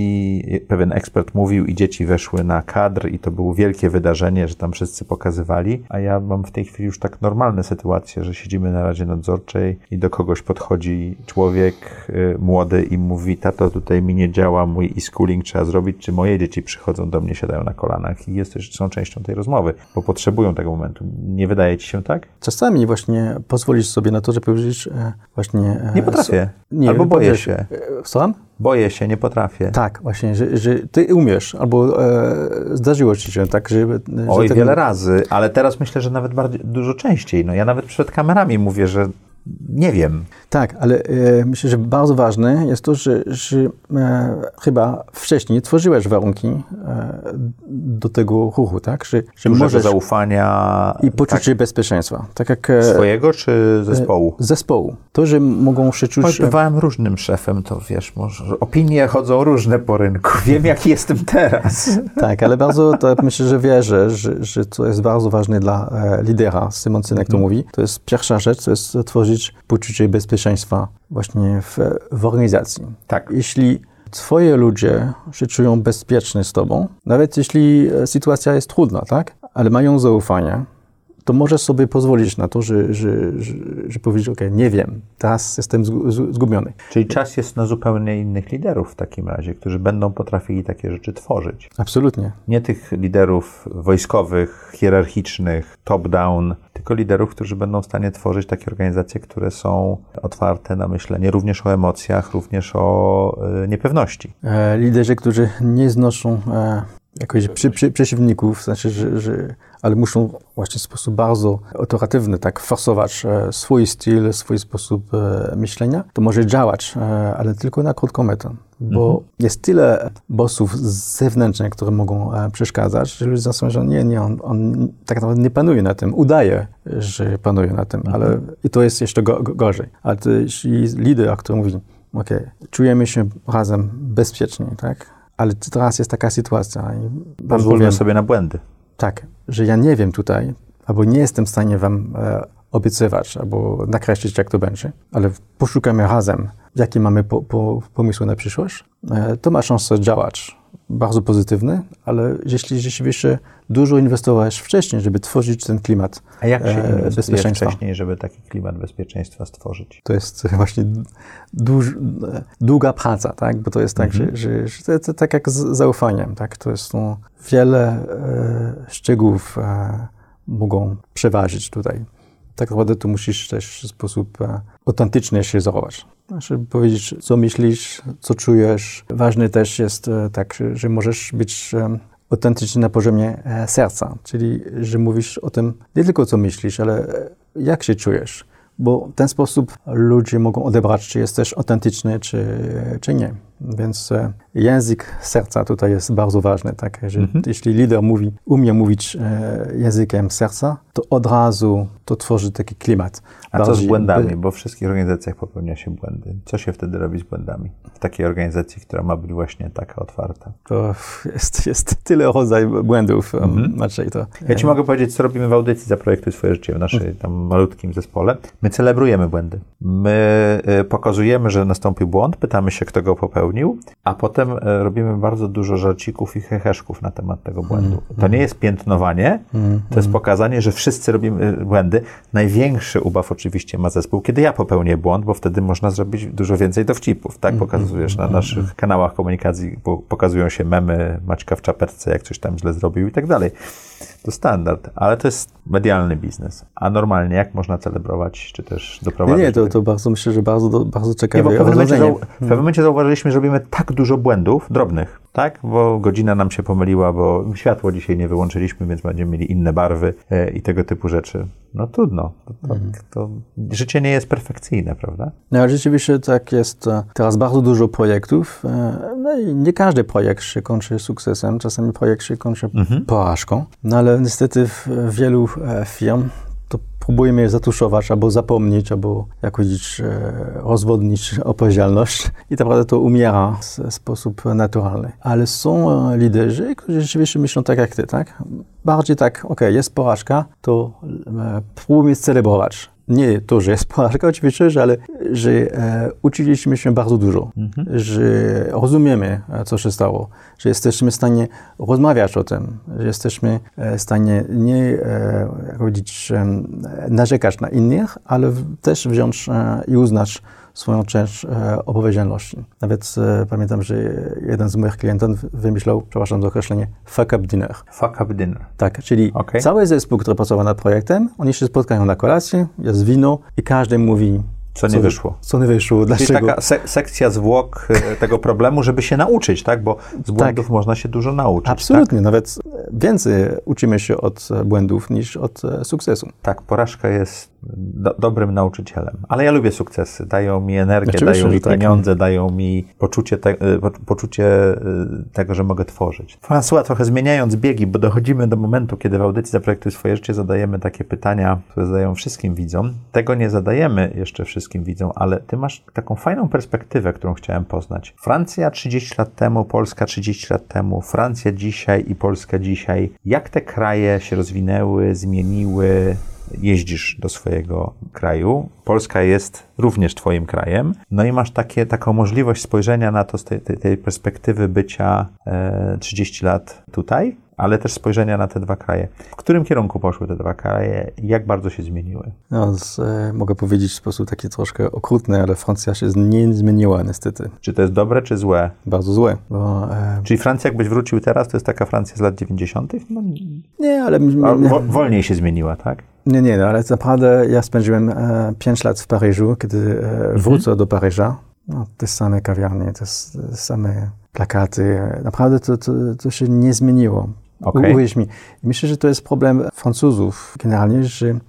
S1: pewien ekspert mówił i dzieci weszły na kadr i to było wielkie wydarzenie, że tam wszyscy pokazywali, a ja mam w tej chwili już tak normalne sytuacje, że siedzimy na Radzie Nadzorczej i do kogoś podchodzi człowiek y, młody i mówi, tato tutaj mi nie działa, mój e-schooling trzeba zrobić, czy moje dzieci przychodzą do mnie, siadają na kolanach i jest, są częścią tej rozmowy, bo potrzebują tego momentu. Nie wydaje ci się tak?
S2: Czasami właśnie pozwolić sobie na to, żeby powiedzieć e, właśnie...
S1: E, nie potrafię. Nie, albo boję się. E,
S2: Słucham?
S1: Boję się, nie potrafię.
S2: Tak, właśnie, że, że ty umiesz, albo e, zdarzyło ci się tak, że...
S1: Oj, ten... wiele razy, ale teraz myślę, że nawet bardziej, dużo częściej. No ja nawet przed kamerami mówię, że nie wiem.
S2: Tak, ale e, myślę, że bardzo ważne jest to, że, że e, chyba wcześniej tworzyłeś warunki e, do tego ruchu, tak? Że,
S1: że możesz zaufania
S2: i poczucie tak. bezpieczeństwa. Tak jak, e,
S1: Swojego czy zespołu?
S2: E, zespołu. To, że mogą się czuć... Choć
S1: bywałem różnym szefem, to wiesz, może opinie chodzą różne po rynku. Wiem, jaki jestem teraz.
S2: tak, ale bardzo to myślę, że wierzę, że, że to jest bardzo ważne dla e, lidera. Simon Synek to hmm. mówi. To jest pierwsza rzecz, to jest tworzyć poczucie bezpieczeństwa właśnie w, w organizacji.
S1: Tak.
S2: Jeśli twoje ludzie się czują bezpiecznie z tobą, nawet jeśli e, sytuacja jest trudna, tak? Ale mają zaufanie, to możesz sobie pozwolić na to, że, że, że, że powiedzieć, ok, nie wiem, teraz jestem zgubiony.
S1: Czyli czas jest na zupełnie innych liderów w takim razie, którzy będą potrafili takie rzeczy tworzyć.
S2: Absolutnie.
S1: Nie tych liderów wojskowych, hierarchicznych, top-down, tylko liderów, którzy będą w stanie tworzyć takie organizacje, które są otwarte na myślenie również o emocjach, również o y, niepewności.
S2: E, liderzy, którzy nie znoszą e, jakoś przy, przy, przeciwników, znaczy, że, że, ale muszą właśnie w sposób bardzo autoratywny tak forsować e, swój styl, swój sposób e, myślenia, to może działać, e, ale tylko na krótką metę. Bo mhm. jest tyle bossów zewnętrznych, które mogą przeszkadzać, że ludzie zastanawiają, że nie, nie, on, on, tak naprawdę nie panuje na tym, udaje, że panuje na tym, mhm. ale i to jest jeszcze go, go, gorzej. Ale jeśli lider, który mówi, ok, czujemy się razem bezpiecznie, tak? Ale teraz jest taka sytuacja.
S1: Pozwólmy sobie na błędy.
S2: Tak, że ja nie wiem tutaj, albo nie jestem w stanie wam e, obiecywać, albo nakreślić, jak to będzie, ale poszukamy razem, jakie mamy po, po, pomysły na przyszłość, e, to ma szansę działać bardzo pozytywny, ale jeśli rzeczywiście dużo inwestowałeś wcześniej, żeby tworzyć ten klimat
S1: A jak się
S2: e, bezpieczeństwa.
S1: wcześniej, żeby taki klimat bezpieczeństwa stworzyć?
S2: To jest właśnie duż, długa praca, tak? Bo to jest tak, że, że, że to, to tak jak z zaufaniem, tak? To jest no, wiele e, szczegółów e, mogą przeważyć tutaj. Tak naprawdę tu musisz też w sposób e, autentyczny się zachować. Żeby powiedzieć, co myślisz, co czujesz. Ważne też jest e, tak, że, że możesz być e, autentyczny na poziomie serca, czyli że mówisz o tym nie tylko co myślisz, ale jak się czujesz. Bo w ten sposób ludzie mogą odebrać, czy jesteś autentyczny, czy, czy nie. Więc e, język serca tutaj jest bardzo ważny. Tak? Że Jeśli lider mówi, umie mówić e, językiem serca, to od razu to tworzy taki klimat.
S1: A co z błędami?
S2: by-
S1: Bo w wszystkich organizacjach popełnia się błędy. Co się wtedy robi z błędami? W takiej organizacji, która ma być właśnie taka otwarta.
S2: To jest, jest tyle rodzajów błędów, mm Maciej. To,
S1: Ja Ci mogę powiedzieć, co robimy w audycji Zaprojektuj swoje życie w naszej tam malutkim zespole. My celebrujemy błędy. My y, pokazujemy, że nastąpił błąd, pytamy się, kto go popełnił, a potem y, robimy bardzo dużo żarcików i heheszków na temat tego błędu. To nie jest piętnowanie, to jest pokazanie, że wszyscy robimy y, błędy. Największy ubaw oczywiście ma zespół, kiedy ja popełnię błąd, bo wtedy można zrobić dużo więcej dowcipów. Tak pokazujesz na naszych kanałach komunikacji, bo pokazują się memy Maćka w czapeczce, jak coś tam źle zrobił i tak dalej. To standard, ale to jest medialny biznes. A normalnie jak można celebrować, czy też
S2: nie,
S1: doprowadzić
S2: nie,
S1: do
S2: to, to bardzo myślę, że bardzo, bardzo
S1: Nie,
S2: ciekawe
S1: bo w pewnym, momencie, zau- w pewnym momencie zauważyliśmy, że robimy tak dużo błędów drobnych, tak? Bo godzina nam się pomyliła, bo światło dzisiaj nie wyłączyliśmy, więc będziemy mieli inne barwy e, i tego typu rzeczy. No trudno. To, to, to życie nie jest perfekcyjne, prawda?
S2: No, rzeczywiście tak jest e, teraz bardzo dużo projektów. e, No i nie każdy projekt się kończy sukcesem, czasami projekt się kończy porażką. No ale niestety w wielu firm próbujemy je zatuszować, albo zapomnieć, albo jak powiedzieć, e, rozwodnić odpowiedzialność i tak naprawdę to umiera w sposób naturalny. Ale są e, liderzy, którzy rzeczywiście myślą tak jak ty, tak? Bardziej tak, ok, jest porażka, to e, próbujemy celebrować nie to, że jest porażka oczywiście, że, ale że e, uczyliśmy się bardzo dużo, że rozumiemy, e, co się stało, że jesteśmy w stanie rozmawiać o tym, że jesteśmy e, w stanie nie e, jak powiedzieć, em, narzekać na innych, ale też wziąć e, i uznać swoją część e, odpowiedzialności. Nawet e, pamiętam, że jeden z moich klientów wymyślał, przepraszam za określenie, fuck up dinner.
S1: Fuck up dinner.
S2: Tak, czyli
S1: Okej.
S2: cały zespół, który pracował nad projektem, oni się spotkają na kolację, jest wino i każdy mówi,
S1: Co nie wyszło.
S2: co nie wyszło,
S1: Czyli
S2: dlaczego.
S1: taka se- sekcja zwłok e, tego problemu, żeby się nauczyć, tak? Bo z błędów można się dużo nauczyć.
S2: Absolutnie, nawet więcej uczymy się od błędów niż od e, sukcesu.
S1: Tak, tak porażka jest do, dobrym nauczycielem. Ale ja lubię sukcesy. Dają mi energię,
S2: Oczywiście,
S1: dają mi
S2: tak.
S1: pieniądze, dają mi poczucie, te, e, po- poczucie tego, że mogę tworzyć. François, trochę zmieniając biegi, bo dochodzimy do momentu, kiedy w audycji Zaprojektuj swoje życie zadajemy takie pytania, które zadają wszystkim widzom. Tego nie zadajemy jeszcze wszystkim widzom, ale ty masz taką fajną perspektywę, którą chciałem poznać. Francja 30 lat temu, Polska 30 lat temu, Francja dzisiaj i Polska dzisiaj. Jak te kraje się rozwinęły, zmieniły? jeździsz do swojego kraju. Polska jest również Twoim krajem. No i masz takie, taką możliwość spojrzenia na to z tej, tej, tej perspektywy bycia e, 30 lat tutaj, ale też spojrzenia na te dwa kraje. W którym kierunku poszły te dwa kraje jak bardzo się zmieniły?
S2: No, z, e, mogę powiedzieć w sposób taki troszkę okrutny, ale Francja się nie zmieniła niestety.
S1: Czy to jest dobre, czy złe?
S2: Bardzo złe. Bo, e,
S1: Czyli Francja, jakbyś wrócił teraz, to jest taka Francja z lat 90.? No,
S2: nie, ale...
S1: wo, wolniej się zmieniła, tak?
S2: Nie, nie, no, ale naprawdę ja spędziłem e, 5 lat w Paryżu, kiedy e, wrócę do Paryża. No, te same kawiarnie, te s- same plakaty. Naprawdę to, to, to się nie zmieniło.
S1: Okej.
S2: Uwierz mi. Myślę, że to jest problem Francuzów generalnie, że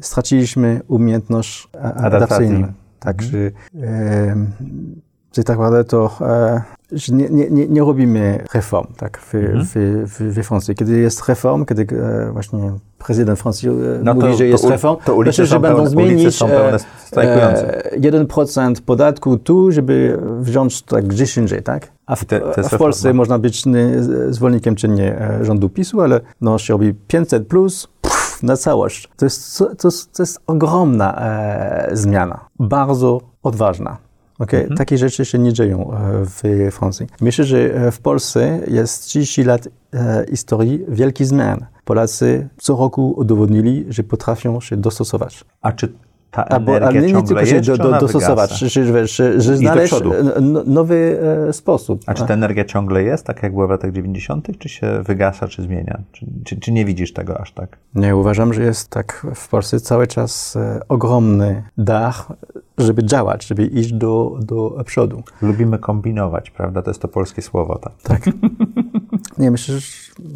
S2: straciliśmy umiejętność
S1: Adaptacji.
S2: adaptacyjną. Tak, że, e, że tak naprawdę to e, że nie, nie, nie, robimy reform tak, w, w, w, we Francji. Kiedy jest reform, kiedy e, właśnie prezydent Francji e,
S1: No
S2: mówi,
S1: to-
S2: że jest
S1: to
S2: reform,
S1: to ulice są
S2: że będą
S1: pełne-
S2: zmienić
S1: są pełne
S2: e, 1% podatku tu, żeby wziąć tak gdzieś indziej, tak? A w,
S1: te- to jest
S2: w Polsce można być nie, zwolennikiem czy nie e, rządu PiSu, ale no, się robi 500 plus pff, na całość. To jest, to, to jest ogromna e, zmiana, bardzo odważna. Okay? Mhm. Takie rzeczy się nie dzieją e, w Francji. Myślę, że e, w Polsce jest 30 lat e, historii wielkich zmian. Polacy co roku udowodnili, że potrafią się dostosować.
S1: A czy ta energia ale nie, nie tylko się do, do, dostosować,
S2: że, że, że, że znaleźć nowy e, sposób.
S1: A czy ta energia ciągle jest, tak jak była w latach 90., czy się wygasa, czy zmienia? Czy, czy, czy, nie widzisz tego aż tak?
S2: Nie, uważam, że jest tak w Polsce cały czas e, ogromny dar, żeby działać, żeby iść do, do przodu.
S1: Lubimy kombinować, prawda? To jest to polskie słowo. Tak.
S2: tak. nie, myślę, że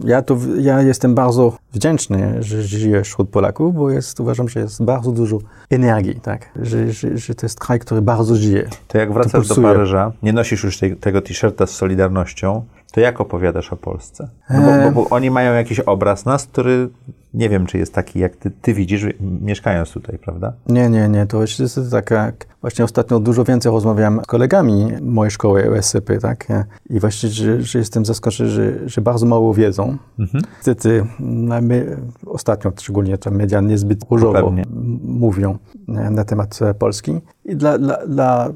S2: ja, to, ja jestem bardzo wdzięczny, że żyję wśród Polaków, bo jest, uważam, że jest bardzo dużo energii, tak? Że, że, że to jest kraj, który bardzo żyje.
S1: To jak wracasz do Paryża, nie nosisz już tej, tego t-shirta z Solidarnością, to jak opowiadasz o Polsce? No bo, bo, bo, oni mają jakiś obraz nas, który nie wiem, czy jest taki, jak ty, ty widzisz, mieszkając tutaj, prawda?
S2: Nie, nie, nie. To jest tak jak właśnie ostatnio dużo więcej rozmawiam z kolegami mojej szkoły USCP, tak? I właśnie, że, że jestem zaskoczony, że, że bardzo mało wiedzą. Mhm. Niestety, no, my, ostatnio szczególnie to media niezbyt różowo mówią na temat Polski. I dla, dla, dla,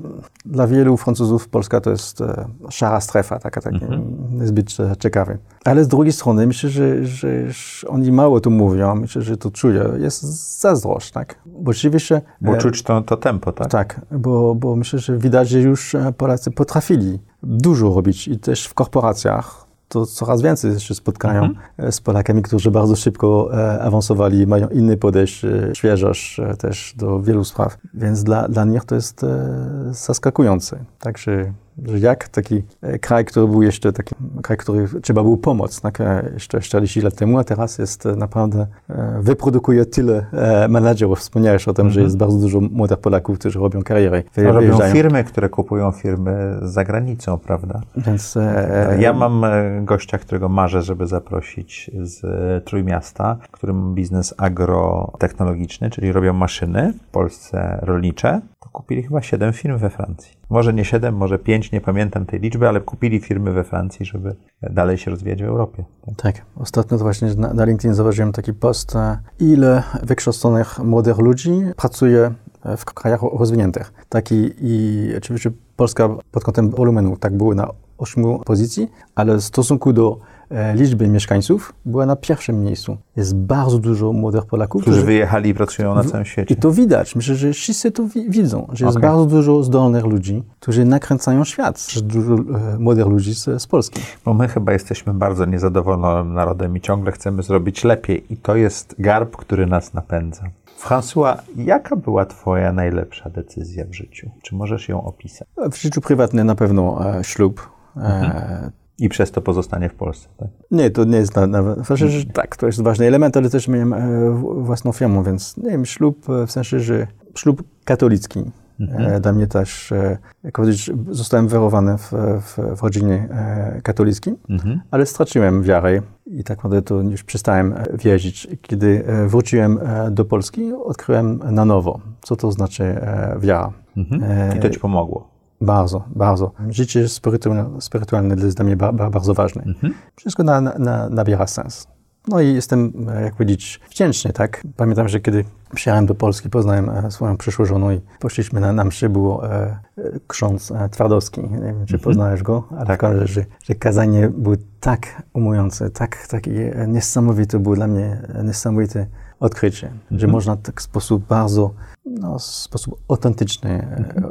S2: dla wielu Francuzów Polska to jest e, szara strefa, taka, taka mhm. niezbyt ciekawa. Ale z drugiej strony myślę, że, że oni mało tu mówią, myślę, że to czuję. Jest zazdrość, tak?
S1: Bo rzeczywiście... Bo e, czuć to, to tempo, tak?
S2: Tak, bo, bo myślę, że widać, że już e, Polacy potrafili dużo robić i też w korporacjach to coraz więcej się spotkają mhm. z Polakami, którzy bardzo szybko e, awansowali, mają inny podejście, świeżość e, też do wielu spraw. Więc dla, dla nich to jest e, zaskakujące. Także że jak taki e, kraj, który był jeszcze taki kraj, który trzeba było pomóc, tak, e, jeszcze 40 lat temu, a teraz jest e, naprawdę, wyprodukuje tyle menadżerów. Wspomniałeś o tym, że mhm. jest bardzo dużo młodych Polaków, którzy robią karierę.
S1: Robią firmy, które kupują firmy za granicą, prawda? Więc, ja mam gościa, którego marzę, żeby zaprosić z Trójmiasta, który ma biznes agrotechnologiczny, czyli robią maszyny w Polsce rolnicze. Kupili chyba 7 firm we Francji. Może nie 7, może 5, nie pamiętam tej liczby, ale kupili firmy we Francji, żeby dalej się rozwijać w Europie.
S2: Tak, tak. ostatnio to właśnie na, na LinkedIn zauważyłem taki post, e, ile wykształconych młodych ludzi pracuje e, w krajach rozwiniętych. Taki i oczywiście Polska pod kątem wolumenu tak było na 8 pozycji, ale w stosunku do liczby mieszkańców była na pierwszym miejscu. Jest bardzo dużo młodych Polaków,
S1: którzy, którzy wyjechali i pracują na całym świecie.
S2: I to widać. Myślę, że wszyscy to wi widzą, że jest okay. bardzo dużo zdolnych ludzi, którzy nakręcają świat. Że dużo e, młodych ludzi z, z Polski.
S1: Bo my chyba jesteśmy bardzo niezadowolonym narodem i ciągle chcemy zrobić lepiej. I to jest garb, który nas napędza. François, jaka była Twoja najlepsza decyzja w życiu? Czy możesz ją opisać?
S2: W życiu prywatnym na pewno e, ślub. Mhm.
S1: I przez to pozostanie w Polsce, tak?
S2: Nie, to nie jest na, na znaczy, że tak, to jest ważny element, ale też miałem e, własną firmę, więc nie wiem, ślub e, w sensie, że ślub katolicki. Mhm. E, dla mnie też, jak powiedzieć, zostałem wychowany w, w, w rodzinie katolickiej, mhm. ale straciłem wiarę i tak naprawdę to już przestałem wierzyć. Kiedy wróciłem do Polski, odkryłem na nowo, co to znaczy wiara.
S1: Mhm. I to ci pomogło.
S2: Bardzo, bardzo. Życie spirytualne, spirytualne jest dla mnie ba, ba, bardzo ważne. Mhm. Wszystko na, na, nabiera sens. No i jestem, jak powiedzieć, wdzięczny, tak? Pamiętam, że kiedy przyjechałem do Polski, poznałem e, swoją przyszłą żonę i poszliśmy na, na mszy, było e, e ksiądz e, Twardowski. Nie wiem, czy mhm. poznałeś go, ale tak. Że, że kazanie było tak umujące, tak, tak niesamowite, było dla mnie niesamowite odkrycie, mhm. że można tak w sposób bardzo, no, w sposób autentyczny mhm.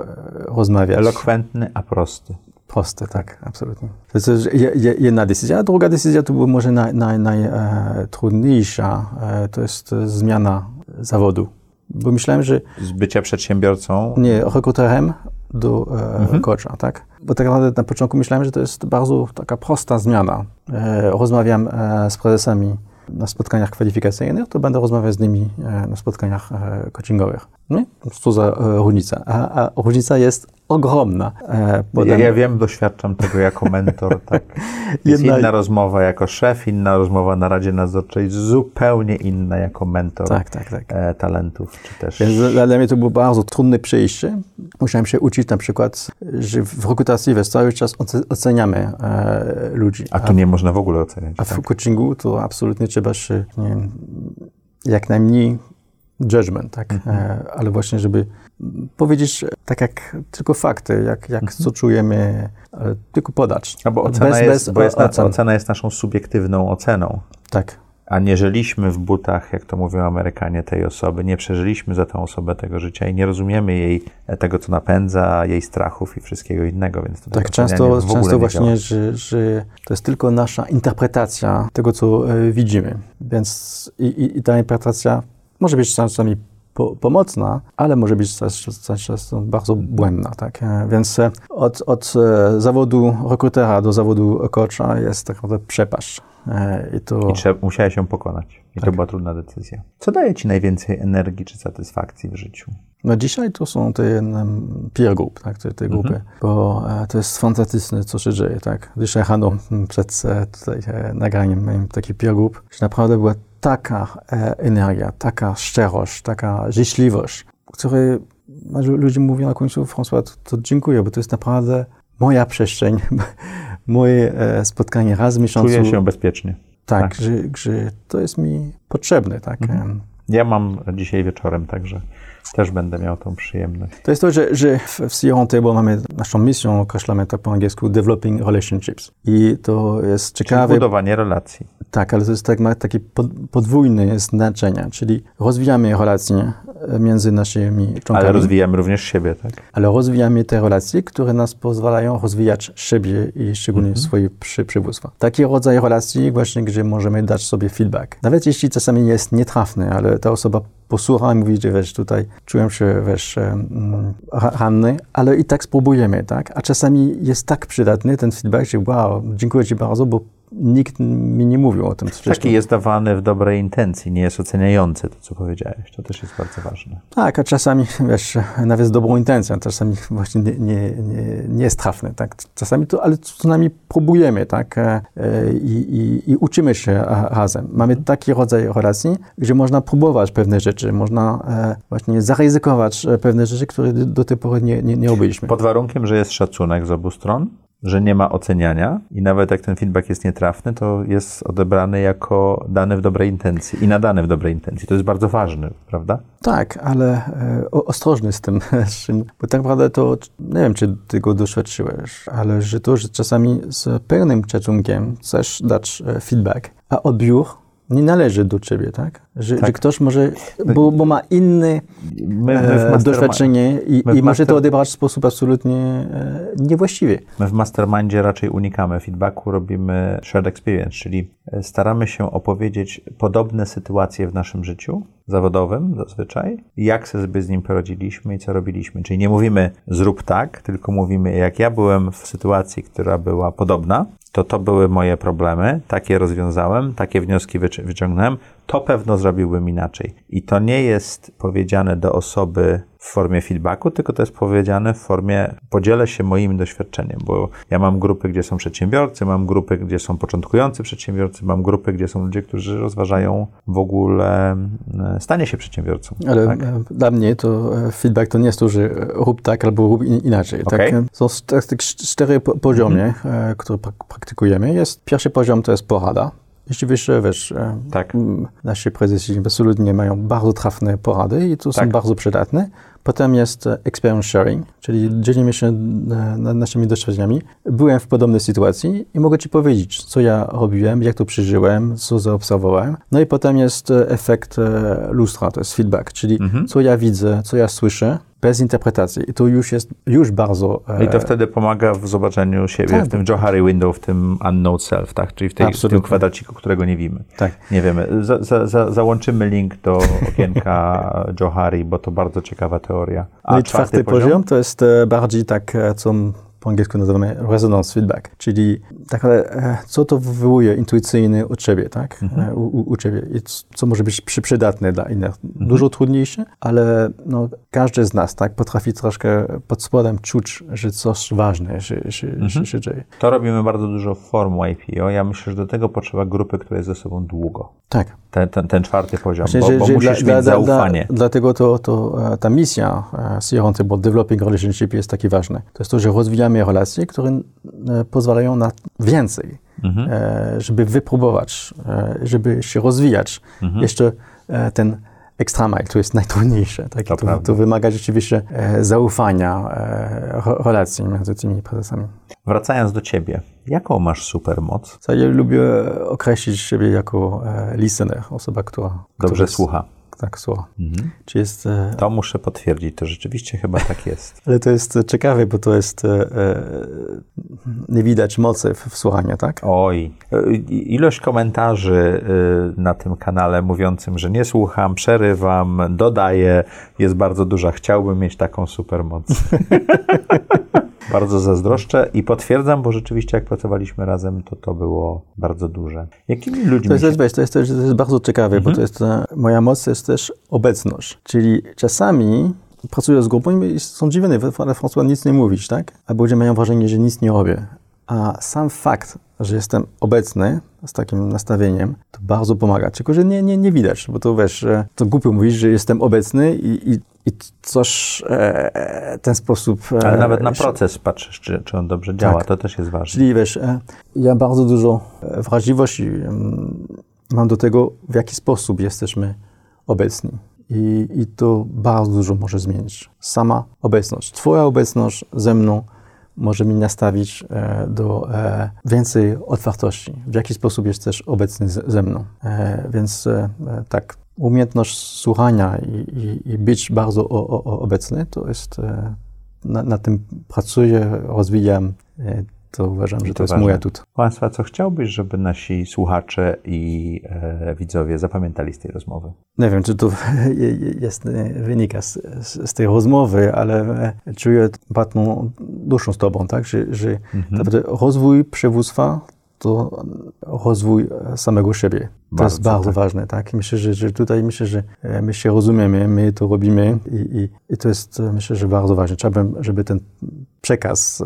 S2: rozmawiać.
S1: Elokwentny, a prosty.
S2: Prosty, tak, absolutnie. To jest jedna decyzja. A druga decyzja to była może najtrudniejsza, naj, naj, to jest zmiana zawodu. Bo myślałem, że...
S1: Z bycia przedsiębiorcą?
S2: Nie, rekruterem do e, mhm. coacha, tak? Bo tak naprawdę na początku myślałem, że to jest bardzo taka prosta zmiana. E, rozmawiam e, z prezesami na spotkaniach kwalifikacyjnych, to będę rozmawiać z nimi e, na spotkaniach e, coachingowych. No, co za e, różnica. A, a różnica jest ogromna.
S1: Potem... Ja, ja, wiem, doświadczam tego jako mentor. Tak. Jest Jedna... inna rozmowa jako szef, inna rozmowa na Radzie Nadzorczej, zupełnie inna jako mentor tak, tak, tak. talentów. Czy też...
S2: Więc dla mnie to było bardzo trudne przejście. Musiałem się uczyć na przykład, że w rekrutacji cały czas oceniamy ludzi.
S1: A tu nie można w ogóle oceniać.
S2: A w tak? coachingu to absolutnie trzeba się nie, jak najmniej judgment, tak? E, ale właśnie, żeby powiedzieć tak jak tylko fakty, jak, jak co czujemy, ale tylko podać.
S1: No bo ocena, jest, bo jest na, ocena jest naszą subiektywną oceną.
S2: Tak.
S1: A nie żyliśmy w butach, jak to mówią Amerykanie, tej osoby, nie przeżyliśmy za tą osobę tego życia i nie rozumiemy jej tego, co napędza, jej strachów i wszystkiego innego, więc to
S2: Tak, często, często właśnie, że, że, to jest tylko nasza interpretacja tego, co e, widzimy. Więc i, i, i ta interpretacja może być czasami po, pomocna, ale może być też, bardzo błędna. Tak? E, więc e, od, od e, zawodu rekrutera do zawodu coacha jest tak naprawdę przepaść.
S1: I, to... I trzeba, musiałeś się pokonać. I tak. to była trudna decyzja. Co daje ci najwięcej energii czy satysfakcji w życiu?
S2: No dzisiaj to są te peer group, tak, te, te grupy, mhm. bo to jest fantastyczne, co się dzieje, tak. Dzisiaj rano przed e, tutaj, nagraniem miałem taki peer group, że naprawdę była taka e, energia, taka szczerość, taka życzliwość, której ludzie mówią na końcu, François, to, to, dziękuję, bo to jest naprawdę moja przestrzeń, moje e, spotkanie raz w miesiącu.
S1: Czuję się bezpiecznie.
S2: Tak, tak. Że, że to jest mi potrzebne, tak. Mhm.
S1: Ja mam dzisiaj wieczorem, także też będę miał tą przyjemność.
S2: To jest to, że, że w Sierra Table mamy naszą misją, określamy to po angielsku, developing relationships. I to jest ciekawe.
S1: Czyli budowanie relacji.
S2: Tak, ale to jest tak, ma takie podwójne znaczenie, czyli rozwijamy relacje między naszymi członkami.
S1: Ale rozwijamy również siebie, tak?
S2: Ale rozwijamy te relacje, które nas pozwalają rozwijać siebie i szczególnie mhm. swoje przy, przywództwa. Taki rodzaj relacji właśnie, gdzie możemy dać sobie feedback. Nawet jeśli czasami jest nietrafny, ale ta osoba posłucha i mówi, że wiesz, tutaj czułem się, wiesz, ranny, ale i tak spróbujemy, tak? A czasami jest tak przydatny ten feedback, że wow, dziękuję Ci bardzo, bo nikt mi nie mówił o tym
S1: wcześniej. Taki jest dawany w dobrej intencji, nie jest oceniający to, co powiedziałeś. To też jest bardzo ważne.
S2: Tak, a czasami, wiesz, nawet z dobrą intencją, czasami właśnie nie, nie, nie, nie jest trafny, tak? Czasami to, ale co najmniej próbujemy, tak? E, I, i, I, uczymy się razem. Mamy taki rodzaj relacji, gdzie można próbować pewne rzeczy, można e, właśnie zaryzykować e, pewne rzeczy, które do tej pory nie, nie, nie obyliśmy.
S1: Pod warunkiem, że jest szacunek z obu stron, że nie ma oceniania i nawet jak ten feedback jest nietrafny, to jest odebrany jako dany w dobrej intencji i nadany w dobrej intencji. To jest bardzo ważne, prawda?
S2: Tak, ale e, ostrożny z tym, bo tak naprawdę to, nie wiem, czy ty go doświadczyłeś, ale że to, że czasami z pełnym szacunkiem chcesz dać e, feedback, a odbiór nie należy do ciebie, tak? Że, tak. że ktoś może, bo, bo ma inne e, doświadczenie i, i może to odebrać w sposób absolutnie e, niewłaściwy.
S1: My w mastermindzie raczej unikamy feedbacku, robimy shared experience, czyli staramy się opowiedzieć podobne sytuacje w naszym życiu zawodowym zazwyczaj, jak sobie z nim poradziliśmy i co robiliśmy. Czyli nie mówimy zrób tak, tylko mówimy jak ja byłem w sytuacji, która była podobna, to to były moje problemy, takie rozwiązałem, takie wnioski wyciągnąłem, to pewno zrobiłbym inaczej. I to nie jest powiedziane do osoby w formie feedbacku, tylko to jest powiedziane w formie podzielę się moim doświadczeniem, bo ja mam grupy, gdzie są przedsiębiorcy, mam grupy, gdzie są początkujący przedsiębiorcy, mam grupy, gdzie są ludzie, którzy rozważają w ogóle e, stanie się przedsiębiorcą.
S2: Ale tak? E, dla mnie to e, feedback to nie jest to, że rób tak albo rób inaczej. Okay. Tak? Są cztery poziomy, mm -hmm. które praktykujemy. Jest, pierwszy poziom to jest porada, jeśli wiesz, wiesz, tak. nasi prezesi absolutnie mają bardzo trafne porady i to tak. są bardzo przydatne. Potem jest e, experience sharing, czyli dzielimy się e, naszymi doświadczeniami. Byłem w podobnej sytuacji i mogę Ci powiedzieć, co ja robiłem, jak to przeżyłem, co zaobserwowałem. No i potem jest e, efekt lustra, to jest feedback, czyli mhm. co ja widzę, co ja słyszę, bez interpretacji. I to już jest już bardzo...
S1: I to wtedy pomaga w zobaczeniu siebie, tak. w tym Johari Window, w tym unknown self, tak? Czyli w, tej, w tym kwadraciku, którego nie widzimy. Tak. Nie wiemy. Za, za, za, załączymy link do okienka Johari, bo to bardzo ciekawa teoria.
S2: A no i czwarty, czwarty poziom? poziom to jest e, bardziej tak, e, co po angielsku nazywamy resonance feedback, czyli tak naprawdę, co to wywołuje intuicyjnie u ciebie, tak? Mhm. U, u, u, ciebie i co może być przydatne dla innych. Mhm. Dużo trudniejsze, ale no, każdy z nas, tak, potrafi troszkę pod spodem czuć, że coś ważne się, się, mhm. się, się dzieje.
S1: To robimy bardzo dużo form YPO. Ja myślę, że do tego potrzeba grupy, która jest ze sobą długo.
S2: Tak.
S1: Ten, ten, ten czwarty poziom, Właśnie, bo, że, bo że musisz dla, mieć dla, zaufanie.
S2: Dla, dlatego to, to e, ta misja Sierra bo Developing Relationship jest taki ważny. To jest to, że rozwijamy relacje, które e, pozwalają na więcej, mhm. E, żeby wypróbować, żeby się rozwijać. Mhm. Jeszcze ten extra mile, to jest najtrudniejsze. Tak?
S1: To
S2: To, to wymaga rzeczywiście e, zaufania, e, relacji między tymi prezesami.
S1: Wracając do ciebie, jaką masz supermoc?
S2: Ja lubię określić siebie jako e, listener, osoba, która
S1: Dobrze
S2: która
S1: słucha. Mhm.
S2: Tak, słucha. Czy jest, e,
S1: To muszę potwierdzić, to rzeczywiście chyba tak jest.
S2: ale to jest e, ciekawe, bo to jest, e, nie widać mocy w, w słuchaniu, tak?
S1: Oj, ilość komentarzy na tym kanale mówiącym, że nie słucham, przerywam, dodaję, jest bardzo duża. Chciałbym mieć taką supermoc. bardzo zazdroszczę i potwierdzam, bo rzeczywiście jak pracowaliśmy razem, to to było bardzo duże. Jakimi ludźmi
S2: To jest,
S1: się...
S2: to jest, też- to jest bardzo ciekawe, bo to jest, e, moja moc jest też obecność. Czyli czasami pracuję z grupą i są dziwieni, ale François nic nie mówisz, tak? Albo ludzie mają wrażenie, że nic nie robię. A sam fakt, że jestem obecny z takim nastawieniem, to bardzo pomaga. Tylko, że nie, nie, nie widać, bo to wiesz, to głupio mówić, że jestem obecny i, i, i coś e, ten sposób... E,
S1: Ale nawet na proces patrzysz, czy, czy on dobrze działa,
S2: Tak.
S1: to też jest ważne.
S2: Czyli wiesz, e, ja bardzo dużo e, wrażliwości mam do tego, w jaki sposób jesteśmy obecni. I, I to bardzo dużo może zmienić. Sama obecność, Twoja obecność ze mną może mi nastawić e, do e, więcej otwartości. W jaki sposób jesteś obecny z, ze mną. E, więc tak, umiejętność słuchania i, i, i być bardzo o, o, obecny, to jest, na, na tym pracuję, rozwijam. To uważam, że to,
S1: to
S2: jest
S1: ważne.
S2: mój atut.
S1: Państwa, co chciałbyś, żeby nasi słuchacze i e, widzowie zapamiętali z tej rozmowy?
S2: Nie wiem, czy to je- je- jest, wynika z, z, tej rozmowy, ale e, czuję batną duszą z Tobą, tak? że, że
S1: Mhm.
S2: rozwój przywództwa to rozwój e, samego siebie. To
S1: Bardzo,
S2: jest bardzo
S1: tak.
S2: ważne. Tak? Myślę, że, że tutaj myślę, że e, my się rozumiemy, my to robimy i, i, i to jest myślę, że bardzo ważne. Trzeba, by- żeby ten przekaz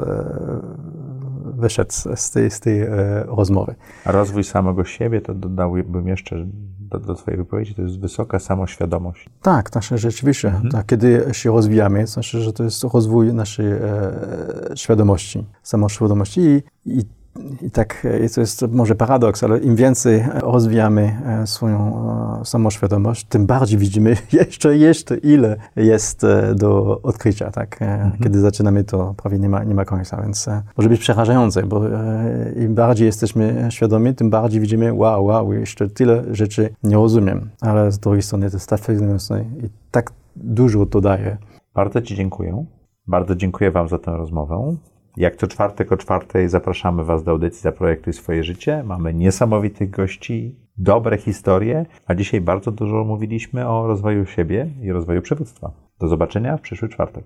S2: wyszedł z tej, z tej e, rozmowy.
S1: A rozwój samego siebie, to dodałbym jeszcze do, do Twojej wypowiedzi, to jest wysoka samoświadomość.
S2: Tak, znaczy rzeczywiście.
S1: Mhm.
S2: Tak, kiedy się rozwijamy, to znaczy, że to jest rozwój naszej e, świadomości, samoświadomości i, i, i tak e, to jest może paradoks, ale im więcej rozwijamy e, swoją e, samoświadomość, tym bardziej widzimy jeszcze, jeszcze ile jest do odkrycia, tak?
S1: Mhm.
S2: Kiedy zaczynamy, to prawie nie ma, nie ma końca, więc może być przerażające, bo im bardziej jesteśmy świadomi, tym bardziej widzimy, wow, wow, jeszcze tyle rzeczy nie rozumiem, ale z drugiej strony to jest tak i tak dużo to daje.
S1: Bardzo Ci dziękuję. Bardzo dziękuję Wam za tę rozmowę. Jak co czwartek o czwartej zapraszamy Was do audycji Zaprojektuj swoje życie. Mamy niesamowitych gości, dobre historie, a dzisiaj bardzo dużo mówiliśmy o rozwoju siebie i rozwoju przywództwa. Do zobaczenia w przyszły czwartek.